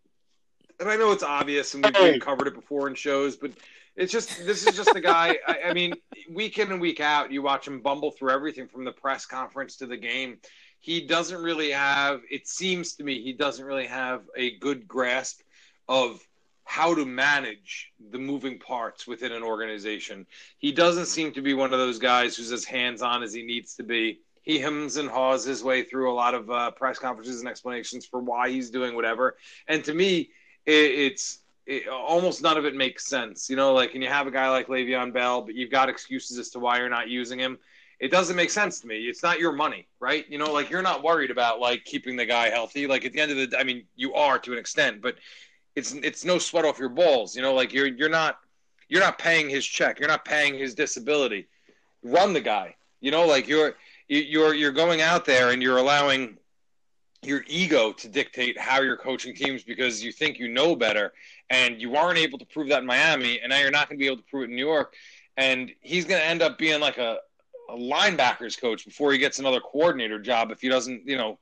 Speaker 4: and I know it's obvious, and we've,
Speaker 3: Hey.
Speaker 4: covered it before in shows, but it's just this is just the guy. I, I mean, week in and week out, you watch him bumble through everything from the press conference to the game. He doesn't really have. It seems to me he doesn't really have a good grasp of how to manage the moving parts within an organization. He doesn't seem to be one of those guys who's as hands on as he needs to be. He hems and haws his way through a lot of uh, press conferences and explanations for why he's doing whatever. And to me, it, it's it, almost none of it makes sense. You know, like, and you have a guy like Le'Veon Bell, but you've got excuses as to why you're not using him. It doesn't make sense to me. It's not your money, right? You know, like you're not worried about like keeping the guy healthy. Like at the end of the, day, I mean, you are to an extent, but it's it's no sweat off your balls. You know, like you're you're not you're not paying his check. You're not paying his disability. Run the guy. You know, like you're you- you're you're going out there and you're allowing your ego to dictate how you're coaching teams because you think you know better and you aren't able to prove that in Miami and now you're not going to be able to prove it in New York and he's going to end up being like a, a linebackers coach before he gets another coordinator job if he doesn't you know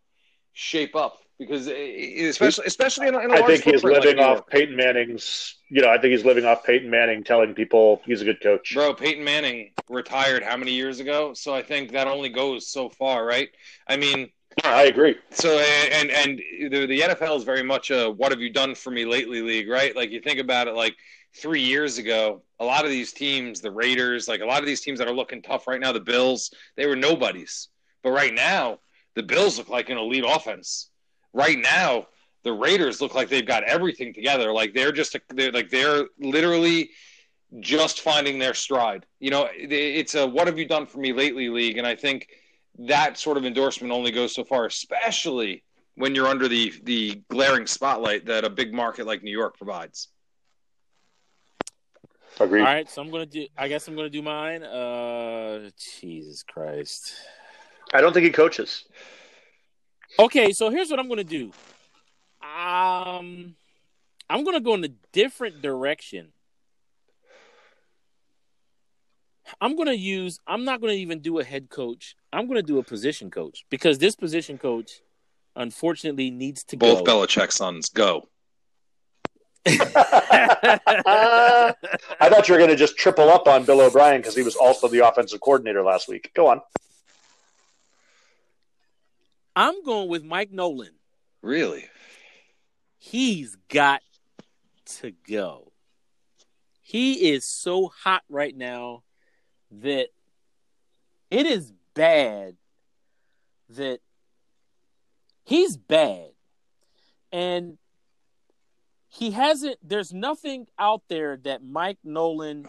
Speaker 4: shape up because eh, especially especially in a, in a
Speaker 3: I
Speaker 4: large
Speaker 3: think he's
Speaker 4: footprint like
Speaker 3: living off
Speaker 4: York.
Speaker 3: Peyton Manning's. You know, I think he's living off Peyton Manning telling people he's a good coach.
Speaker 4: Bro, Peyton Manning retired how many years ago? So I think that only goes so far, right? I mean,
Speaker 3: I agree.
Speaker 4: so and and the, the NFL is very much a "What have you done for me lately?" league, right? Like you think about it, like three years ago, a lot of these teams, the Raiders, like a lot of these teams that are looking tough right now, the Bills, they were nobodies. But right now, the Bills look like an elite offense. Right now, the Raiders look like they've got everything together. Like they're just a, they're like they're literally just finding their stride. You know, it's a "What have you done for me lately?" league, and I think that sort of endorsement only goes so far, especially when you're under the the glaring spotlight that a big market like New York provides.
Speaker 3: Agreed.
Speaker 2: All right, so I'm gonna do. I guess I'm gonna do mine. Uh, Jesus Christ.
Speaker 3: I don't think he coaches.
Speaker 2: Okay, so here's what I'm gonna do. Um, I'm gonna go in a different direction. I'm gonna use. I'm not gonna even do a head coach. I'm gonna do a position coach because this position coach, unfortunately, needs to go.
Speaker 4: Both
Speaker 2: go.
Speaker 4: Belichick sons go.
Speaker 3: Uh, I thought you were going to just triple up on Bill O'Brien because he was also the offensive coordinator last week. Go on.
Speaker 2: I'm going with Mike Nolan.
Speaker 4: Really?
Speaker 2: He's got to go. He is so hot right now that it is bad that he's bad. And he hasn't there's nothing out there that Mike Nolan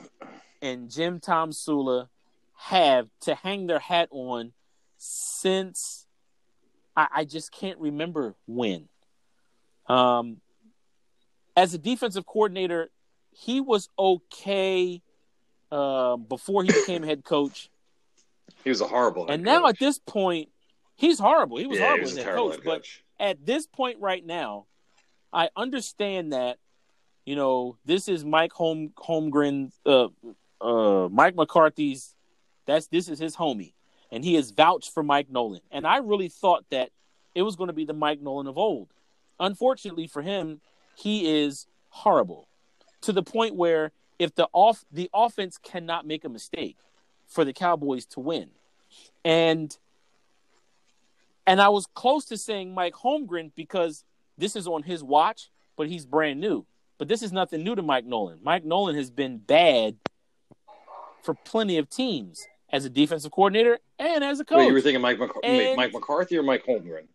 Speaker 2: and Jim Tomsula have to hang their hat on since I, I just can't remember when. Um, as a defensive coordinator, he was okay uh, before he became head coach,
Speaker 4: He was a horrible.
Speaker 2: and now at this point, he's horrible. He was
Speaker 4: yeah,
Speaker 2: horrible
Speaker 4: he was
Speaker 2: as
Speaker 4: a
Speaker 2: head coach,
Speaker 4: head
Speaker 2: but at this point right now, I understand that you know, this is Mike Home Holmgren, uh, uh, Mike McCarthy's. That's this is his homie, and he has vouched for Mike Nolan. And I really thought that it was going to be the Mike Nolan of old. Unfortunately for him, he is horrible to the point where if the off the offense cannot make a mistake for the Cowboys to win, and and I was close to saying Mike Holmgren because this is on his watch, but he's brand new. But this is nothing new to Mike Nolan. Mike Nolan has been bad for plenty of teams as a defensive coordinator and as a coach.
Speaker 4: Wait, you were thinking Mike, McC-
Speaker 2: And-
Speaker 4: Mike McCarthy or Mike Holmgren?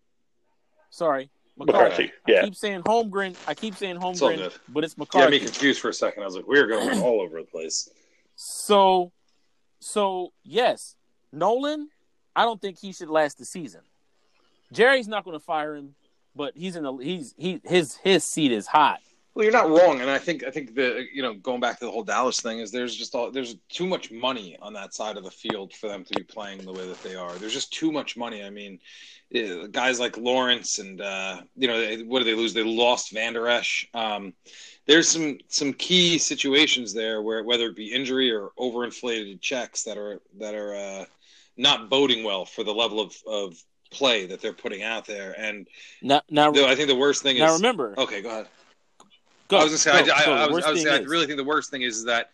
Speaker 2: Sorry,
Speaker 3: McCarthy,
Speaker 2: I
Speaker 3: yeah.
Speaker 2: keep saying Holmgren. I keep saying Holmgren,
Speaker 4: good.
Speaker 2: but it's McCarthy.
Speaker 4: Yeah,
Speaker 2: McCarthy.
Speaker 4: me confused for a second. I was like, we're going all over the place.
Speaker 2: So, so yes, Nolan. I don't think he should last the season. Jerry's not going to fire him, but he's in the he's he his his seat is hot.
Speaker 4: Well, you're not wrong, and I think I think the you know going back to the whole Dallas thing is there's just all, there's too much money on that side of the field for them to be playing the way that they are. There's just too much money. I mean, eh, guys like Lawrence and uh, you know they- what did they lose? They lost Vander Esch. Um, there's some some key situations there where whether it be injury or overinflated checks that are that are uh, not boding well for the level of of play that they're putting out there. And
Speaker 2: Now, now,
Speaker 4: I think the worst thing is
Speaker 2: now remember.
Speaker 4: okay. Go ahead.
Speaker 2: Go,
Speaker 4: I was gonna say,
Speaker 2: go,
Speaker 4: I, I,
Speaker 2: go.
Speaker 4: I,
Speaker 2: The
Speaker 4: was, I, was
Speaker 2: thing
Speaker 4: saying, I really think the worst thing is that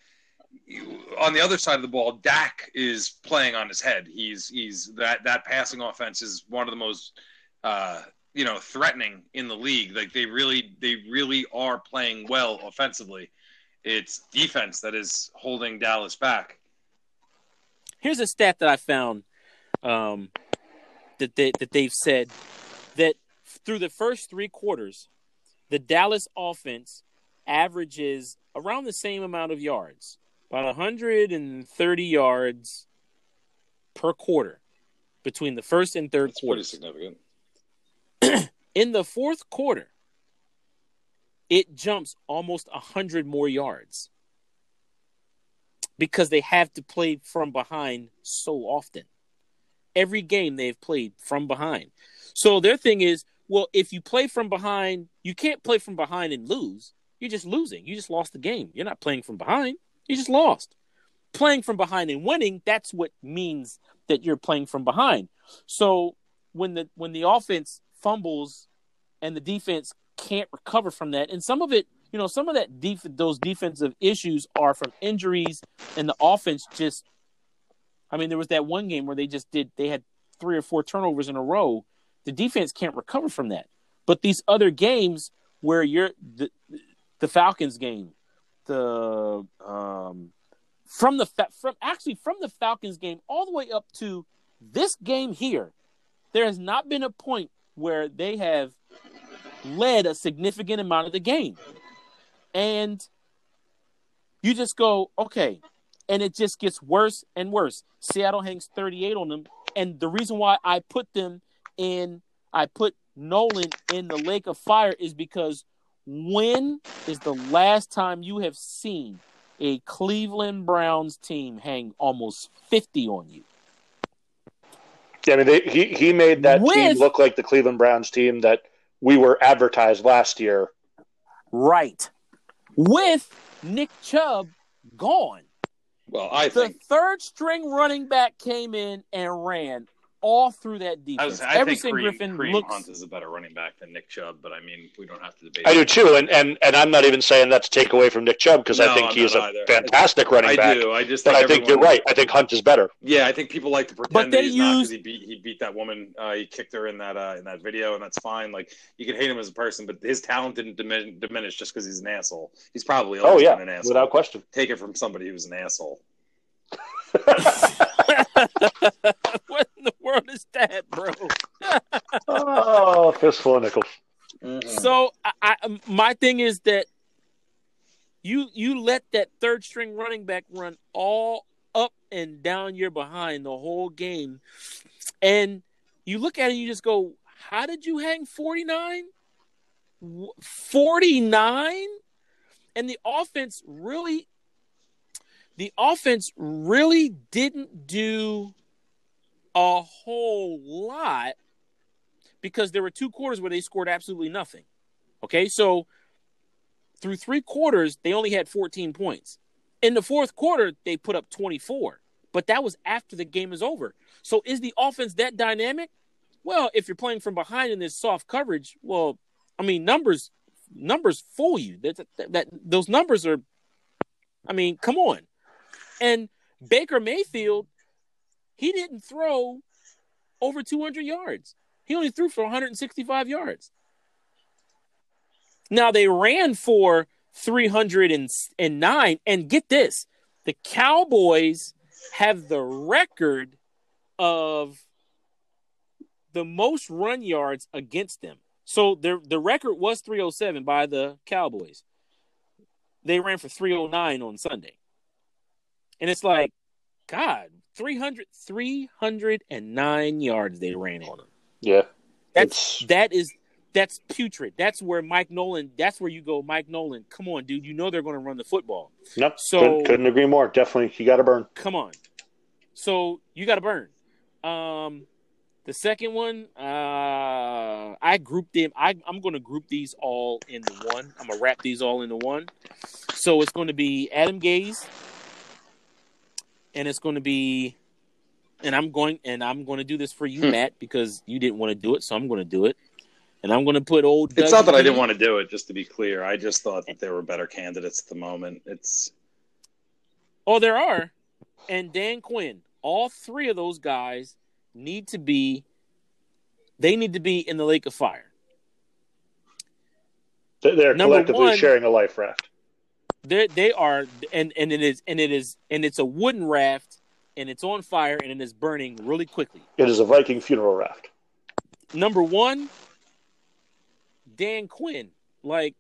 Speaker 4: you, on the other side of the ball, Dak is playing on his head. He's he's that that passing offense is one of the most uh, you know threatening in the league. Like they really they really are playing well offensively. It's defense that is holding Dallas back.
Speaker 2: here's a stat that I found um, that they that they've said that through the first three quarters, the Dallas offense averages around the same amount of yards, about 130 yards per quarter between the first and third
Speaker 4: It's pretty significant.
Speaker 2: In the fourth quarter, it jumps almost 100 more yards because they have to play from behind so often. Every game they've played from behind. So their thing is, well, if you play from behind, you can't play from behind and lose. You're just losing. You just lost the game. You're not playing from behind. You just lost. Playing from behind and winning, that's what means that you're playing from behind. So when the when the offense fumbles and the defense can't recover from that, and some of it, you know, some of that def- those defensive issues are from injuries, and the offense just. I mean, there was that one game where they just did. They had three or four turnovers in a row. The defense can't recover from that. But these other games where you're the the Falcons game, the um, from the from actually from the Falcons game all the way up to this game here, there has not been a point where they have led a significant amount of the game. And you just go, okay. And it just gets worse and worse. Seattle hangs 38 on them. And the reason why I put them in, I put Nolan in the lake of fire is because when is the last time you have seen a Cleveland Browns team hang almost 50 on you?
Speaker 3: Yeah, I mean, they, he he made that
Speaker 2: With-
Speaker 3: team look like the Cleveland Browns team that we were advertised last year.
Speaker 2: Right. With Nick Chubb gone.
Speaker 4: Well, I
Speaker 2: The
Speaker 4: think
Speaker 2: third string running back came in and ran all through that defense.
Speaker 4: I, was, I
Speaker 2: Everson
Speaker 4: think Kareem,
Speaker 2: Griffin
Speaker 4: Kareem
Speaker 2: looks
Speaker 4: Hunt is a better running back than Nick Chubb, but I mean, we don't have to debate.
Speaker 3: I do too, and and, and I'm not even saying that to take away from Nick Chubb because
Speaker 4: No,
Speaker 3: I think
Speaker 4: I'm
Speaker 3: he is
Speaker 4: not
Speaker 3: a
Speaker 4: either.
Speaker 3: fantastic running
Speaker 4: I
Speaker 3: back.
Speaker 4: do. I just
Speaker 3: But
Speaker 4: think
Speaker 3: I think you're right. I think Hunt is better.
Speaker 4: Yeah, I think people like to pretend
Speaker 2: But
Speaker 4: that
Speaker 2: they
Speaker 4: he's not 'cause
Speaker 2: use-
Speaker 4: he beat he beat that woman. Uh, he kicked her in that uh, in that video, and that's fine. Like you can hate him as a person, but his talent didn't dimin- diminish just because he's an asshole. He's probably
Speaker 3: Oh yeah,
Speaker 4: been an asshole.
Speaker 3: without question.
Speaker 4: Take it from somebody who's an asshole.
Speaker 2: what in the world is that, bro?
Speaker 3: oh, fistful of nickels.
Speaker 2: So I, I, um, my thing is that you you let that third string running back run all up and down your behind the whole game, and you look at it, and you just go, "How did you hang forty nine? Forty nine?" And the offense really, the offense really didn't do a whole lot because there were two quarters where they scored absolutely nothing. Okay, so through three quarters, they only had 14 points. In the fourth quarter, they put up 24, but that was after the game is over. So is the offense that dynamic? Well, if you're playing from behind in this soft coverage, well, I mean, numbers numbers fool you. That, that, that those numbers are I mean, come on. And Baker Mayfield, he didn't throw over 200 yards. He only threw for 165 yards. Now they ran for 309 and get this, the Cowboys have the record of the most run yards against them. So the the record was 307 by the Cowboys. They ran for 309 on Sunday. And it's like, God, 300, 309 yards they ran on them.
Speaker 3: Yeah.
Speaker 2: That's that is that's putrid. That's where Mike Nolan. That's where you go, Mike Nolan. Come on, dude. You know they're going to run the football.
Speaker 3: Nope.
Speaker 2: So-
Speaker 3: couldn't, couldn't agree more. Definitely, you got to burn.
Speaker 2: Come on. So you got to burn. Um, the second one, uh, I grouped them. I, I'm going to group these all into one. I'm gonna wrap these all into one. So it's going to be Adam Gase, and it's going to be, and I'm going, and I'm going to do this for you,
Speaker 4: Hmm.
Speaker 2: Matt, because you didn't want to do it, so I'm going to do it. And I'm going to put old.
Speaker 4: It's not that I didn't want to do it, just to be clear. I just thought that there were better candidates at the moment. It's
Speaker 2: Oh, there are. And Dan Quinn. All three of those guys need to be they need to be in the lake of fire.
Speaker 3: They- They're
Speaker 2: Number
Speaker 3: collectively
Speaker 2: one-
Speaker 3: sharing a life raft.
Speaker 2: They they are and and it is and it is and it's a wooden raft and it's on fire and it is burning really quickly.
Speaker 3: It is a Viking funeral raft.
Speaker 2: Number 1 Dan Quinn. Like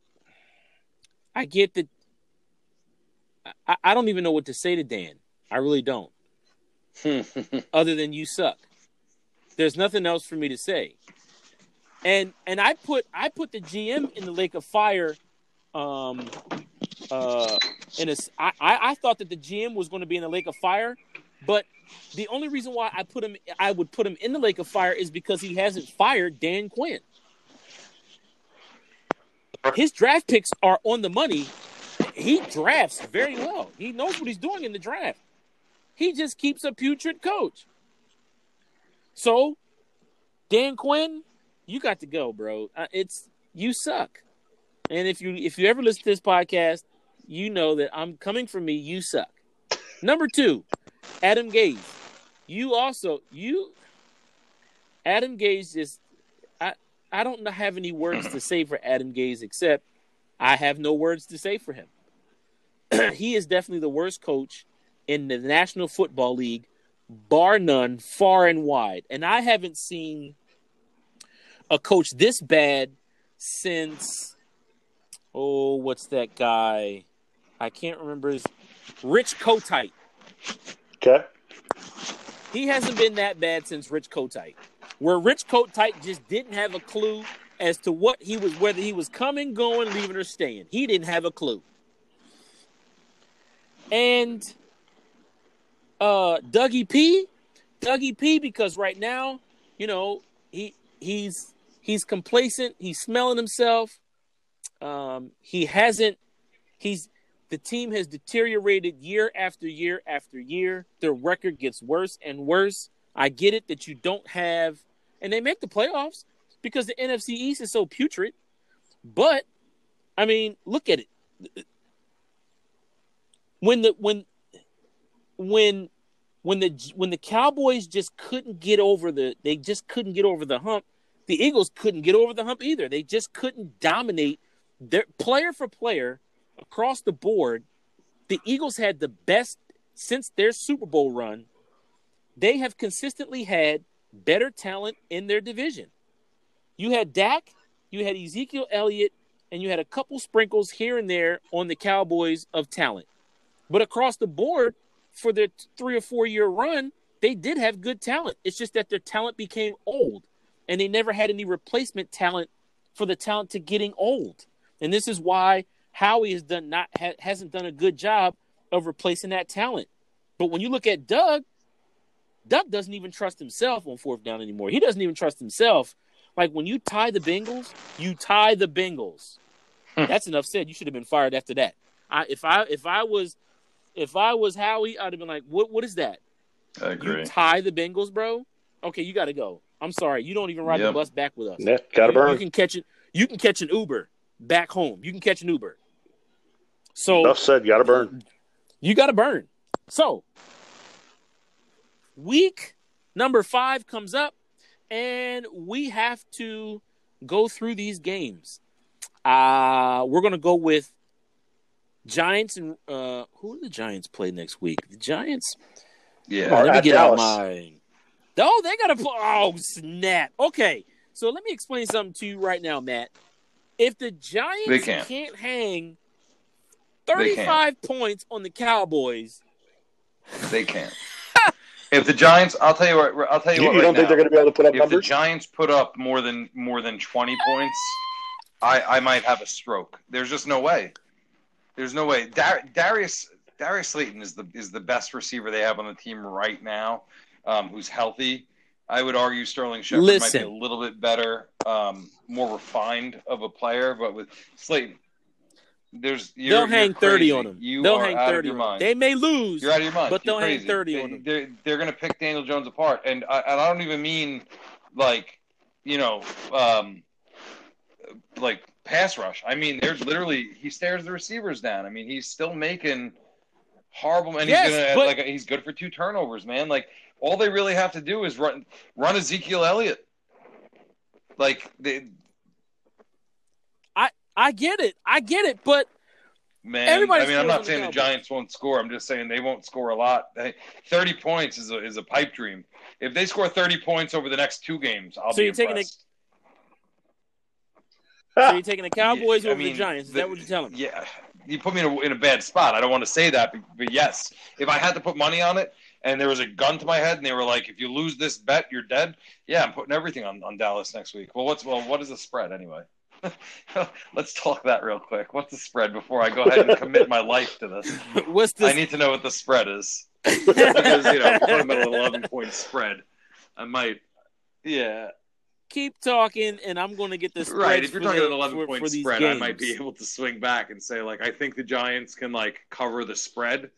Speaker 2: I get that I, I don't even know what to say to Dan. I really don't. other than you suck. There's nothing else for me to say. And and I put I put the GM in the lake of fire. Um, uh, in a, I I thought that the GM was going to be in the lake of fire, but the only reason why I put him I would put him in the lake of fire is because he hasn't fired Dan Quinn. His draft picks are on the money. He drafts very well. He knows what he's doing in the draft. He just keeps a putrid coach. So, Dan Quinn, you got to go, bro. Uh, it's you suck. And if you if you ever listen to this podcast, you know that I'm coming from me. You suck. Number two, Adam Gase. You also you Adam Gase just I I don't have any words to say for Adam Gase except I have no words to say for him. he is definitely the worst coach in the National Football League, bar none, far and wide. And I haven't seen a coach this bad since oh, what's that guy? I can't remember his Rich Kotite.
Speaker 3: Okay.
Speaker 2: He hasn't been that bad since Rich Kotite. Where Rich Kotite just didn't have a clue as to what he was whether he was coming, going, leaving, or staying. He didn't have a clue. And uh Dougie P, Dougie P, because right now, you know, he he's he's complacent, he's smelling himself. Um, he hasn't he's the team has deteriorated year after year after year. Their record gets worse and worse. I get it that you don't have and they make the playoffs because the NFC East is so putrid. But I mean, look at it. When the when when when the when the Cowboys just couldn't get over the they just couldn't get over the hump. The Eagles couldn't get over the hump either. They just couldn't dominate their player for player across the board. The Eagles had the best since their Super Bowl run. They have consistently had better talent in their division. You had Dak, you had Ezekiel Elliott, and you had a couple sprinkles here and there on the Cowboys of talent. But across the board, for their three or four year run, they did have good talent. It's just that their talent became old, and they never had any replacement talent for the talent to getting old. And this is why Howie has done not ha, hasn't done a good job of replacing that talent. But when you look at Doug, Doug doesn't even trust himself on fourth down anymore. He doesn't even trust himself. Like when you tie the Bengals, you tie the Bengals. Hmm. That's enough said. You should have been fired after that. I, if I if I was if I was Howie, I'd have been like, what what is that?
Speaker 4: I
Speaker 2: You tie the Bengals, bro. Okay, you got to go. I'm sorry, you don't even ride the bus back with us.
Speaker 3: Yeah, gotta
Speaker 2: you, you can catch it. You can catch an Uber back home. You can catch an Uber. So
Speaker 3: Enough said. You Gotta burn.
Speaker 2: you got to burn. So, week number five comes up, and we have to go through these games. Uh, we're going to go with Giants and uh, who do the Giants play next week? The Giants.
Speaker 4: Yeah.
Speaker 3: Or
Speaker 2: let me get
Speaker 3: Dallas.
Speaker 2: out my. Oh, they got to play. Oh, snap. Okay, so let me explain something to you right now, Matt. If the Giants
Speaker 4: They can't.
Speaker 2: can't hang
Speaker 4: They
Speaker 2: 35 points on the Cowboys,
Speaker 4: They can't. if the Giants, I'll tell you what. I'll tell you
Speaker 3: You,
Speaker 4: what.
Speaker 3: you
Speaker 4: right
Speaker 3: don't think they're going to be able to put up
Speaker 4: if the? Giants put up more than more than twenty points, I I might have a stroke. There's just no way. There's no way. Dar- Darius Darius Slayton is the is the best receiver they have on the team right now, um, who's healthy. I would argue Sterling Shepard might be a little bit better, um, more refined of a player, but with Slayton, there's you're,
Speaker 2: they'll hang 30 on them.
Speaker 4: You
Speaker 2: they'll hang
Speaker 4: out of
Speaker 2: 30
Speaker 4: your
Speaker 2: on
Speaker 4: mind.
Speaker 2: They may lose.
Speaker 4: You're out of your mind.
Speaker 2: But
Speaker 4: You're
Speaker 2: they'll hang
Speaker 4: crazy.
Speaker 2: 30
Speaker 4: they,
Speaker 2: on them.
Speaker 4: They're, they're going to pick Daniel Jones apart. And I, and I don't even mean like, you know, um, like pass rush. I mean, there's literally, he stares the receivers down. I mean, he's still making horrible, and
Speaker 2: Yes,
Speaker 4: he's going to,
Speaker 2: but-
Speaker 4: like, he's good for two turnovers, man. Like, all they really have to do is run, run Ezekiel Elliott. Like, they,
Speaker 2: I get it. I get it. But
Speaker 4: Man,
Speaker 2: Everybody
Speaker 4: I mean, I'm not
Speaker 2: on the
Speaker 4: saying the Giants won't score. I'm just saying they won't score a lot. Hey, Thirty points is a is a pipe dream. If they score thirty points over the next two games, I'll
Speaker 2: So
Speaker 4: be
Speaker 2: you're taking
Speaker 4: impressed.
Speaker 2: so you're taking the Cowboys
Speaker 4: Yeah, I
Speaker 2: over
Speaker 4: mean,
Speaker 2: the Giants. Is that what you're telling me?
Speaker 4: Yeah, you put me in a, in a bad spot. I don't want to say that, but, but yes, if I had to put money on it, and there was a gun to my head, and they were like, "If you lose this bet, you're dead." Yeah, I'm putting everything on, on Dallas next week. Well, what's well, what is the spread anyway? Let's talk that real quick. What's the spread before I go ahead and commit my life to this?
Speaker 2: What's
Speaker 4: I need to know what the spread is because you know, if you're talking about an 11 point spread, I might. Yeah,
Speaker 2: Keep talking, and I'm going to get this
Speaker 4: right. If you're talking an 11 point
Speaker 2: for these
Speaker 4: spread, I might be able to swing back and say like, I think the Giants can like cover the spread.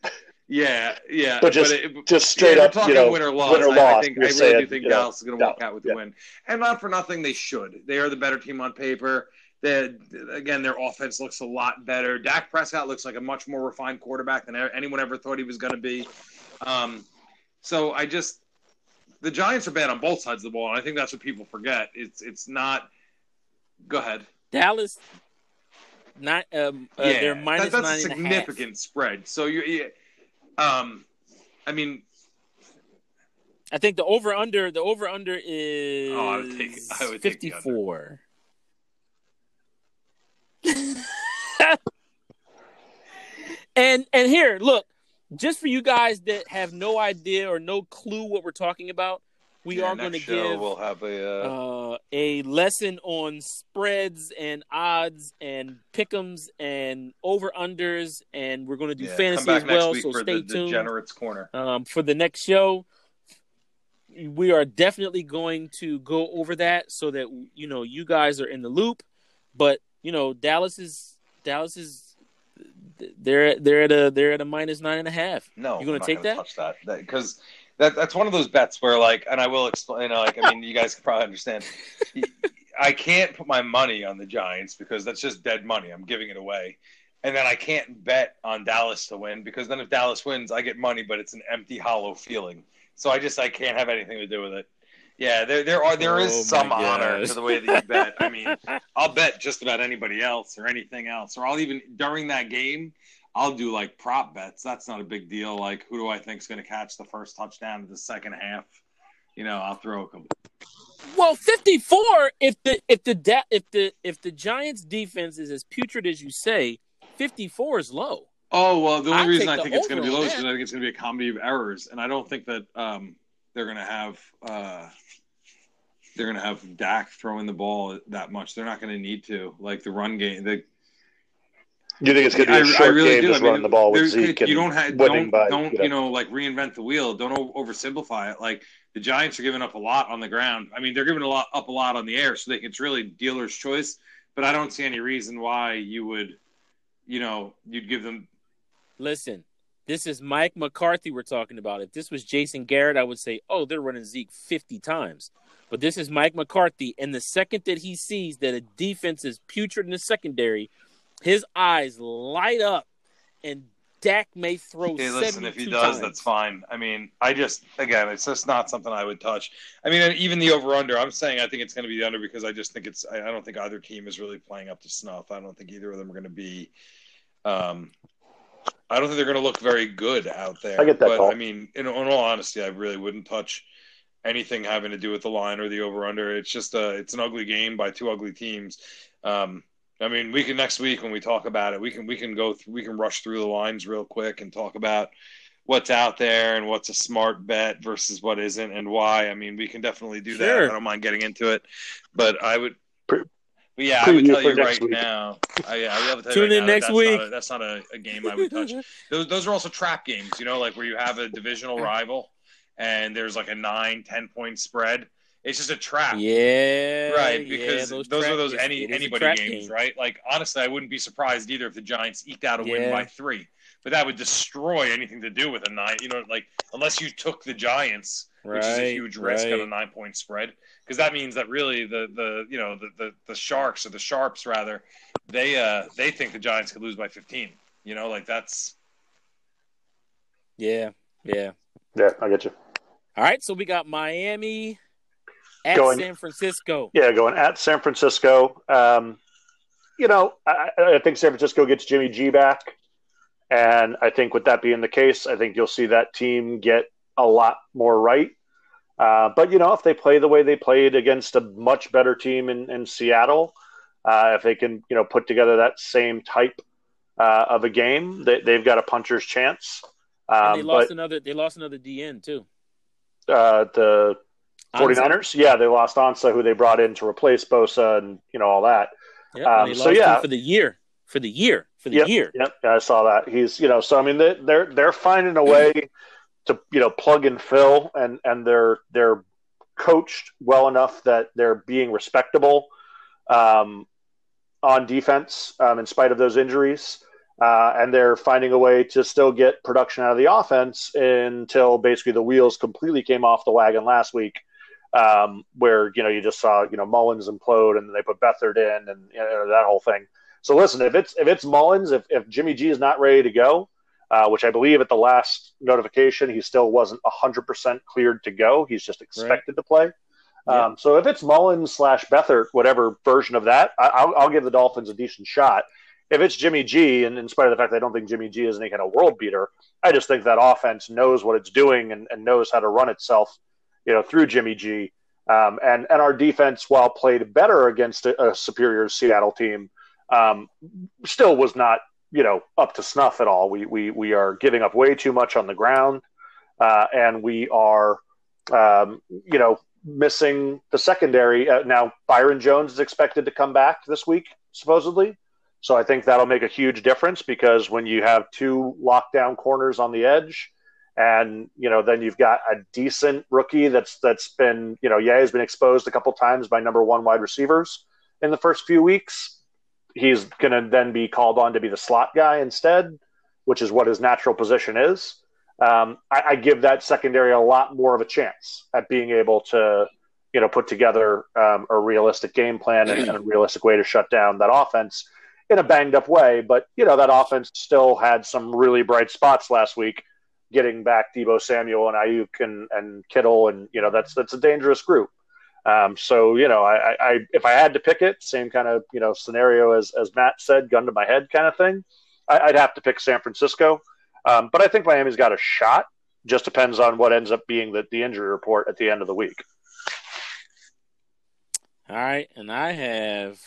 Speaker 4: Yeah, yeah.
Speaker 3: But just-
Speaker 4: it,
Speaker 3: Just straight
Speaker 4: yeah,
Speaker 3: up,
Speaker 4: we're
Speaker 3: you know,
Speaker 4: win or loss.
Speaker 3: win or
Speaker 4: I, I think I really
Speaker 3: saying,
Speaker 4: do think
Speaker 3: you know,
Speaker 4: Dallas is going to walk out with the win, and not for nothing, they should. They are the better team on paper. They again, their offense looks a lot better. Dak Prescott looks like a much more refined quarterback than anyone ever thought he was going to be. Um, so I just the Giants are bad on both sides of the ball, and I think that's what people forget. It's it's not. Go ahead.
Speaker 2: Dallas. Not um, uh, they're minus
Speaker 4: that, that's
Speaker 2: nine
Speaker 4: a
Speaker 2: and half.
Speaker 4: significant spread. So you, you um, I mean,
Speaker 2: I think the over under the over under is
Speaker 4: Oh, I would take- I would take
Speaker 2: 54. and and here, look, just for you guys that have no idea or no clue what we're talking about, we
Speaker 4: yeah,
Speaker 2: are going to give
Speaker 4: We'll have a. Uh,
Speaker 2: uh, a lesson on spreads and odds and pickums and over unders, and we're going to do
Speaker 4: yeah,
Speaker 2: fantasy as well. So stay
Speaker 4: the
Speaker 2: tuned
Speaker 4: Degenerates Corner.
Speaker 2: um, for the next show. We are definitely going to go over that so that you know you guys are in the loop. But you know Dallas is Dallas is they're they're at a they're at a minus nine and a half.
Speaker 4: No,
Speaker 2: you're gonna
Speaker 4: I'm not
Speaker 2: take
Speaker 4: gonna
Speaker 2: that?
Speaker 4: Touch that because that, that's one of those bets where, like, and I will explain. You know, like, I mean, you guys can probably understand. I can't put my money on the Giants because that's just dead money. I'm giving it away, and then I can't bet on Dallas to win because then if Dallas wins, I get money, but it's an empty, hollow feeling. So I just I can't have anything to do with it. Yeah, there there are there is
Speaker 2: Oh,
Speaker 4: some honor to the way that you bet. I mean, I'll bet just about anybody else or anything else, or I'll even during that game, I'll do like prop bets. That's not a big deal. Like, who do I think is going to catch the first touchdown of the second half? You know, I'll throw a couple.
Speaker 2: Well, fifty four. If the if the da- if the if the Giants defense is as putrid as you say, fifty four is low.
Speaker 4: Oh well, the only
Speaker 2: I'd
Speaker 4: reason I think it's going to be low is because. I think it's going to be a comedy of errors, and I don't think that um, they're going to have uh, they're going to have Dak throwing the ball that much. They're not going to need to. Like the run game, the
Speaker 3: You think it's going to be a
Speaker 4: I
Speaker 3: short
Speaker 4: really
Speaker 3: game
Speaker 4: do.
Speaker 3: just
Speaker 4: I mean,
Speaker 3: running the ball with
Speaker 4: there-
Speaker 3: Zeke and
Speaker 4: you don't have
Speaker 3: winning
Speaker 4: don't,
Speaker 3: by
Speaker 4: don't
Speaker 3: you know,
Speaker 4: you know like reinvent the wheel. Don't oversimplify it. Like the Giants are giving up a lot on the ground. I mean, they're giving a lot up a lot on the air, so they, it's really dealer's choice. but I don't see any reason why you would, you know, you'd give them.
Speaker 2: Listen, this is Mike McCarthy we're talking about. If this was Jason Garrett, I would say, oh, they're running Zeke 50 times. But this is Mike McCarthy. And the second that he sees that a defense is putrid in the secondary, his eyes light up and Dak may throw.
Speaker 4: Hey, listen, if he does,
Speaker 2: times.
Speaker 4: that's fine. I mean, I just again, it's just not something I would touch. I mean, even the over under, I'm saying I think it's going to be the under because I just think it's. I, I don't think either team is really playing up to snuff. I don't think either of them are going to be. Um, I don't think they're going to look very good out there.
Speaker 3: I get that,
Speaker 4: But
Speaker 3: Paul.
Speaker 4: I mean, in, in all honesty, I really wouldn't touch anything having to do with the line or the over under. It's just a, it's an ugly game by two ugly teams. Um, I mean, we can next week when we talk about it, we can we can go through, we can rush through the lines real quick and talk about what's out there and what's a smart bet versus what isn't and why. I mean, we can definitely do that. I don't mind getting into it, but I would. But yeah, I would tell you right
Speaker 3: week.
Speaker 4: now. I, I would have to tell
Speaker 2: Tune
Speaker 4: you right
Speaker 2: in
Speaker 4: now,
Speaker 2: next
Speaker 4: that's
Speaker 2: week.
Speaker 4: Not a, that's not a, a game I would touch. those, those are also trap games, you know, like where you have a divisional rival and there's like a nine, ten point spread. It's just a trap.
Speaker 2: Yeah,
Speaker 4: Right,
Speaker 2: yeah,
Speaker 4: because those,
Speaker 2: trap
Speaker 4: are those
Speaker 2: games.
Speaker 4: any
Speaker 2: It is a
Speaker 4: anybody games,
Speaker 2: game.
Speaker 4: right? Like honestly, I wouldn't be surprised either if the Giants eked out a win by three, but that would destroy anything to do with a nine. You know, like unless you took the Giants, which is a huge risk on a nine point spread, because that means that really the the you know the, the the Sharks or the Sharps rather, they uh they think the Giants could lose by fifteen. You know, like that's
Speaker 2: Yeah, yeah.
Speaker 3: Yeah, I get you.
Speaker 2: All right, so we got Miami at
Speaker 3: Going-
Speaker 2: San Francisco.
Speaker 3: Yeah, going at San Francisco. Um, you know, I, I think San Francisco gets Jimmy G back. And I think with that being the case, I think you'll see that team get a lot more right. Uh, but, you know, if they play the way they played against a much better team in, in Seattle, uh, if they can, you know, put together that same type uh, of a game, they, they've got a puncher's chance.
Speaker 2: And they
Speaker 3: Um,
Speaker 2: lost
Speaker 3: but
Speaker 2: another. They lost another DN too.
Speaker 3: uh, the. 49ers, yeah, they lost Ansah, who they brought in to replace Bosa and, you know, all that.
Speaker 2: Yep,
Speaker 3: Um, so, yeah.
Speaker 2: for the year. For the year. For the
Speaker 3: Yep,
Speaker 2: year.
Speaker 3: Yep, yeah, I saw that. He's, you know, so I mean, they, they're they're finding a way to, you know, plug and fill, and and they're they're coached well enough that they're being respectable um, on defense um, in spite of those injuries, uh, and they're finding a way to still get production out of the offense until basically the wheels completely came off the wagon last week. Um, where you know you just saw you know Mullens implode and they put Beathard in and you know, that whole thing. So listen, if it's if it's Mullens, if, if Jimmy G is not ready to go, uh, which I believe at the last notification he still wasn't hundred percent cleared to go. He's just expected to play.
Speaker 2: Yeah.
Speaker 3: Um, so if it's Mullens slash Beathard, whatever version of that, I, I'll, I'll give the Dolphins a decent shot. If it's Jimmy G, and in spite of the fact that I don't think Jimmy G is any kind of world beater, I just think that offense knows what it's doing and, and knows how to run itself, you know, through Jimmy G. Um, and and our defense, while played better against a, a superior Seattle team, um, still was not you know up to snuff at all. We we we are giving up way too much on the ground, uh, and we are um, you know missing the secondary. Uh, now Byron Jones is expected to come back this week supposedly, so I think that'll make a huge difference because when you have two lockdown corners on the edge. And you know, then you've got a decent rookie that's that's been you know, yeah, he's been exposed a couple times by number one wide receivers in the first few weeks he's going to then be called on to be the slot guy instead, which is what his natural position is. Um, I, I give that secondary a lot more of a chance at being able to, you know, put together um, a realistic game plan and, and a realistic way to shut down that offense in a banged up way. But you know, that offense still had some really bright spots last week, getting back Deebo Samuel and Aiyuk and, and Kittle, and you know, that's that's a dangerous group. Um, so you know, I, I if I had to pick it, same kind of you know scenario as as Matt said, gun to my head kind of thing. I, I'd have to pick San Francisco, um, but I think Miami's got a shot. Just depends on what ends up being the, the injury report at the end of the week.
Speaker 2: All right, and I have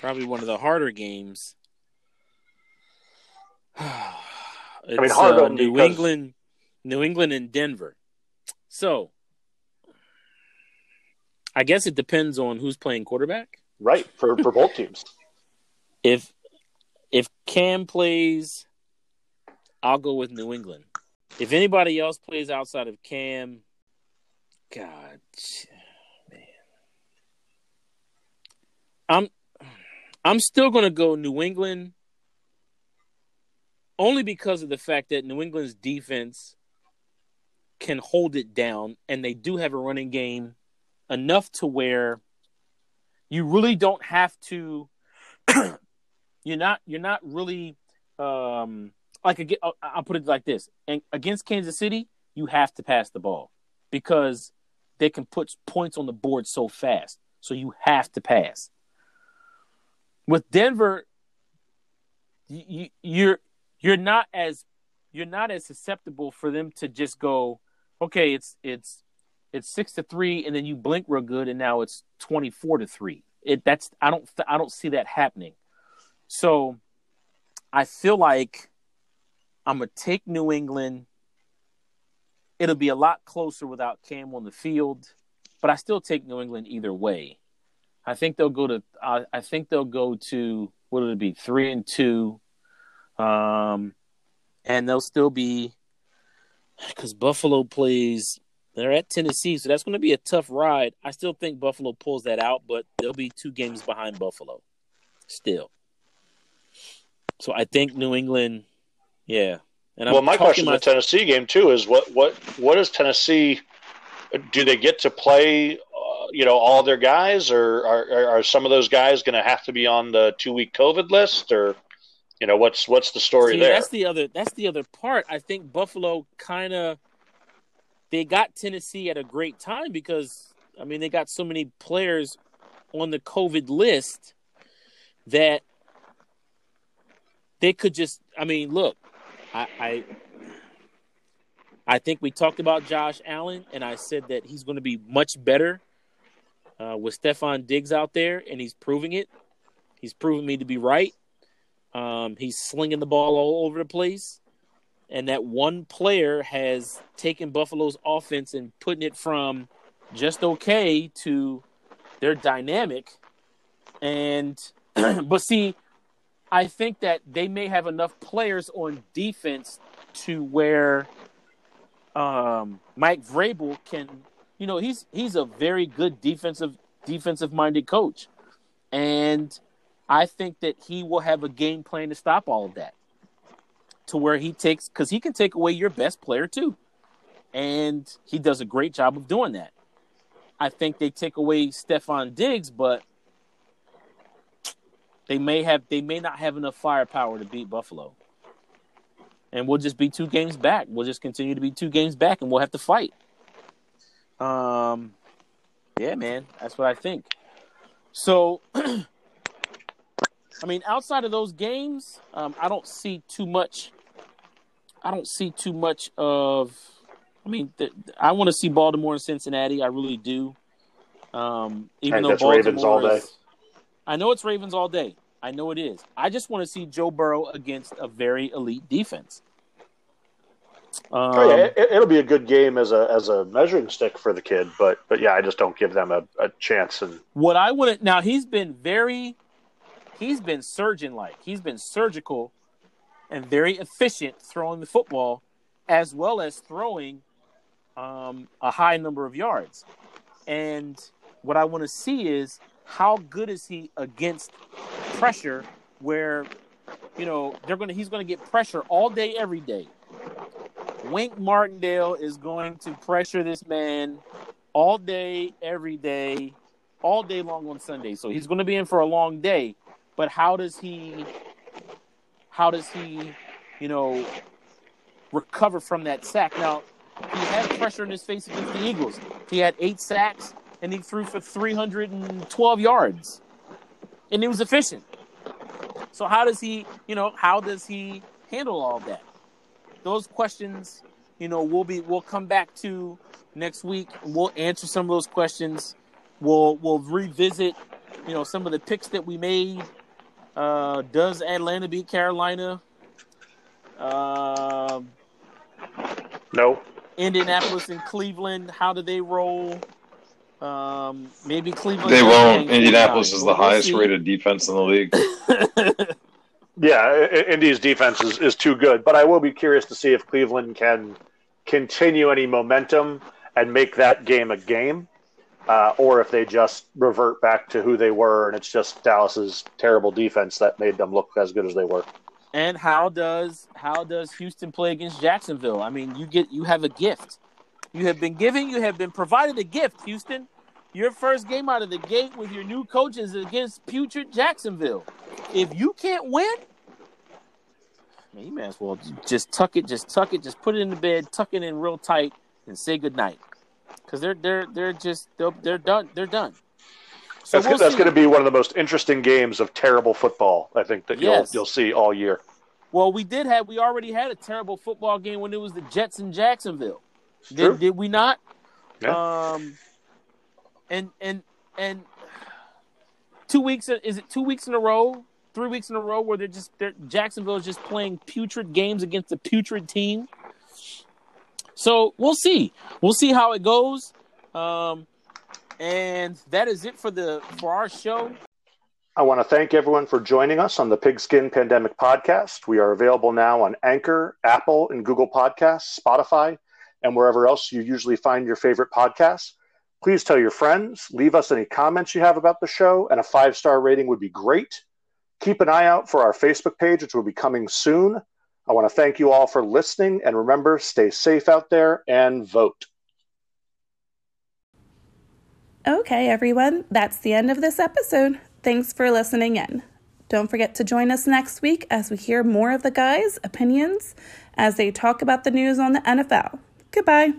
Speaker 2: probably one of the harder games. it's,
Speaker 3: mean, hard
Speaker 2: uh, New
Speaker 3: because-
Speaker 2: England, New England and Denver. So, I guess it depends on who's playing quarterback.
Speaker 3: Right for for both teams.
Speaker 2: If if Cam plays, I'll go with New England. If anybody else plays outside of Cam, God, man, I'm I'm still going to go New England only because of the fact that New England's defense can hold it down and they do have a running game enough to where you really don't have to you're not you're not really um like I'll put it like this. And against Kansas City you have to pass the ball because they can put points on the board so fast. So you have to pass. With Denver you, you're you're not as you're not as susceptible for them to just go okay it's it's it's six to three, and then you blink real good, and now it's twenty four to three. It that's I don't I don't see that happening. So I feel like I'm gonna take New England. It'll be a lot closer without Cam on the field, but I still take New England either way. I think they'll go to. Uh, I think they'll go to what would it be three and two, um, and they'll still be because Buffalo plays they're at Tennessee, so that's going to be a tough ride. I still think Buffalo pulls that out, but they'll be two games behind Buffalo still. So I think New England, yeah.
Speaker 3: And well, I'm my question my... the Tennessee game too is what what what is Tennessee? Do they get to play? Uh, you know, all their guys, or are are some of those guys going to have to be on the two week COVID list, or you know, what's what's the story
Speaker 2: See,
Speaker 3: there?
Speaker 2: That's the other. That's the other part. I think Buffalo kind of they got Tennessee at a great time because I mean they got so many players on the COVID list that they could just I mean look I, I I think we talked about Josh Allen, and I said that he's going to be much better uh, with Stefon Diggs out there, and he's proving it. He's proven me to be right. Um, he's slinging the ball all over the place and that one player has taken Buffalo's offense and putting it from just okay to they're dynamic. And but see, I think that they may have enough players on defense to where um, Mike Vrabel can, you know, he's he's a very good defensive defensive minded coach, and I think that he will have a game plan to stop all of that to where he takes because he can take away your best player too, and he does a great job of doing that. I think they take away Stefon Diggs, but they may have they may not have enough firepower to beat Buffalo. And we'll just be two games back. We'll just continue to be two games back and we'll have to fight. Um yeah, man, that's what I think. So I mean, outside of those games, um, I don't see too much I don't see too much of. I mean, the, I want to see Baltimore and Cincinnati. I really do. Um, even though Ravens all day. I know it's Ravens all day. I know it is. I just want to see Joe Burrow against a very elite defense.
Speaker 3: Um, oh yeah, it, will be a good game as a as a measuring stick for the kid, but but yeah, I just don't give them a, a chance. And
Speaker 2: what I want to now, he's been very, he's been surgeon like. He's been surgical and very efficient throwing the football, as well as throwing um, a high number of yards. And what I want to see is how good is he against pressure, where you know they're gonna he's gonna get pressure all day, every day. Wink Martindale is going to pressure this man all day, every day, all day long on Sunday. So he's to be in for a long day. But how does he how does he, you know, recover from that sack? Now, he had pressure in his face against the Eagles. He had eight sacks and he threw for 312 yards. And he was efficient. So how does he, you know, how does he handle all that? Those questions, you know, we'll be we'll come back to next week. We'll answer some of those questions. We'll we'll revisit, you know, some of the picks that we made uh, does Atlanta beat Carolina? Uh,
Speaker 3: no.
Speaker 2: Indianapolis and Cleveland. How do they roll? Um, maybe Cleveland.
Speaker 4: They won't. Indianapolis is the we'll highest see. rated defense in the league.
Speaker 3: yeah, Indy's defense is, is too good, but I will be curious to see if Cleveland can continue any momentum and make that game a game. Uh, or if they just revert back to who they were and it's just Dallas's terrible defense that made them look as good as they were.
Speaker 2: And how does how does Houston play against Jacksonville? I mean, you get you have a gift. You have been given, you have been provided a gift, Houston. Your first game out of the gate with your new coaches against putrid Jacksonville. If you can't win, you may as well just tuck it, just tuck it, just put it in the bed, tuck it in real tight, and say goodnight. Because they're they're they're just they're, they're done. They're done.
Speaker 3: So that's, we'll that's going to be one of the most interesting games of terrible football. I think that yes. you'll you'll see all year.
Speaker 2: Well, we did have we already had a terrible football game when it was the Jets in Jacksonville. Did, did we not? Yeah. Um, and and and two weeks is it two weeks in a row, three weeks in a row where they're just they're Jacksonville is just playing putrid games against a putrid team. So we'll see. We'll see how it goes. Um, and that is it for the for our show.
Speaker 3: I want to thank everyone for joining us on the Pigskin Pandemic Podcast. We are available now on Anchor, Apple, and Google Podcasts, Spotify, and wherever else you usually find your favorite podcasts. Please tell your friends, leave us any comments you have about the show, and a five star rating would be great. Keep an eye out for our Facebook page, which will be coming soon. I want to thank you all for listening, and remember, stay safe out there and vote.
Speaker 1: Okay, everyone, that's the end of this episode. Thanks for listening in. Don't forget to join us next week as we hear more of the guys' opinions as they talk about the news on the NFL. Goodbye.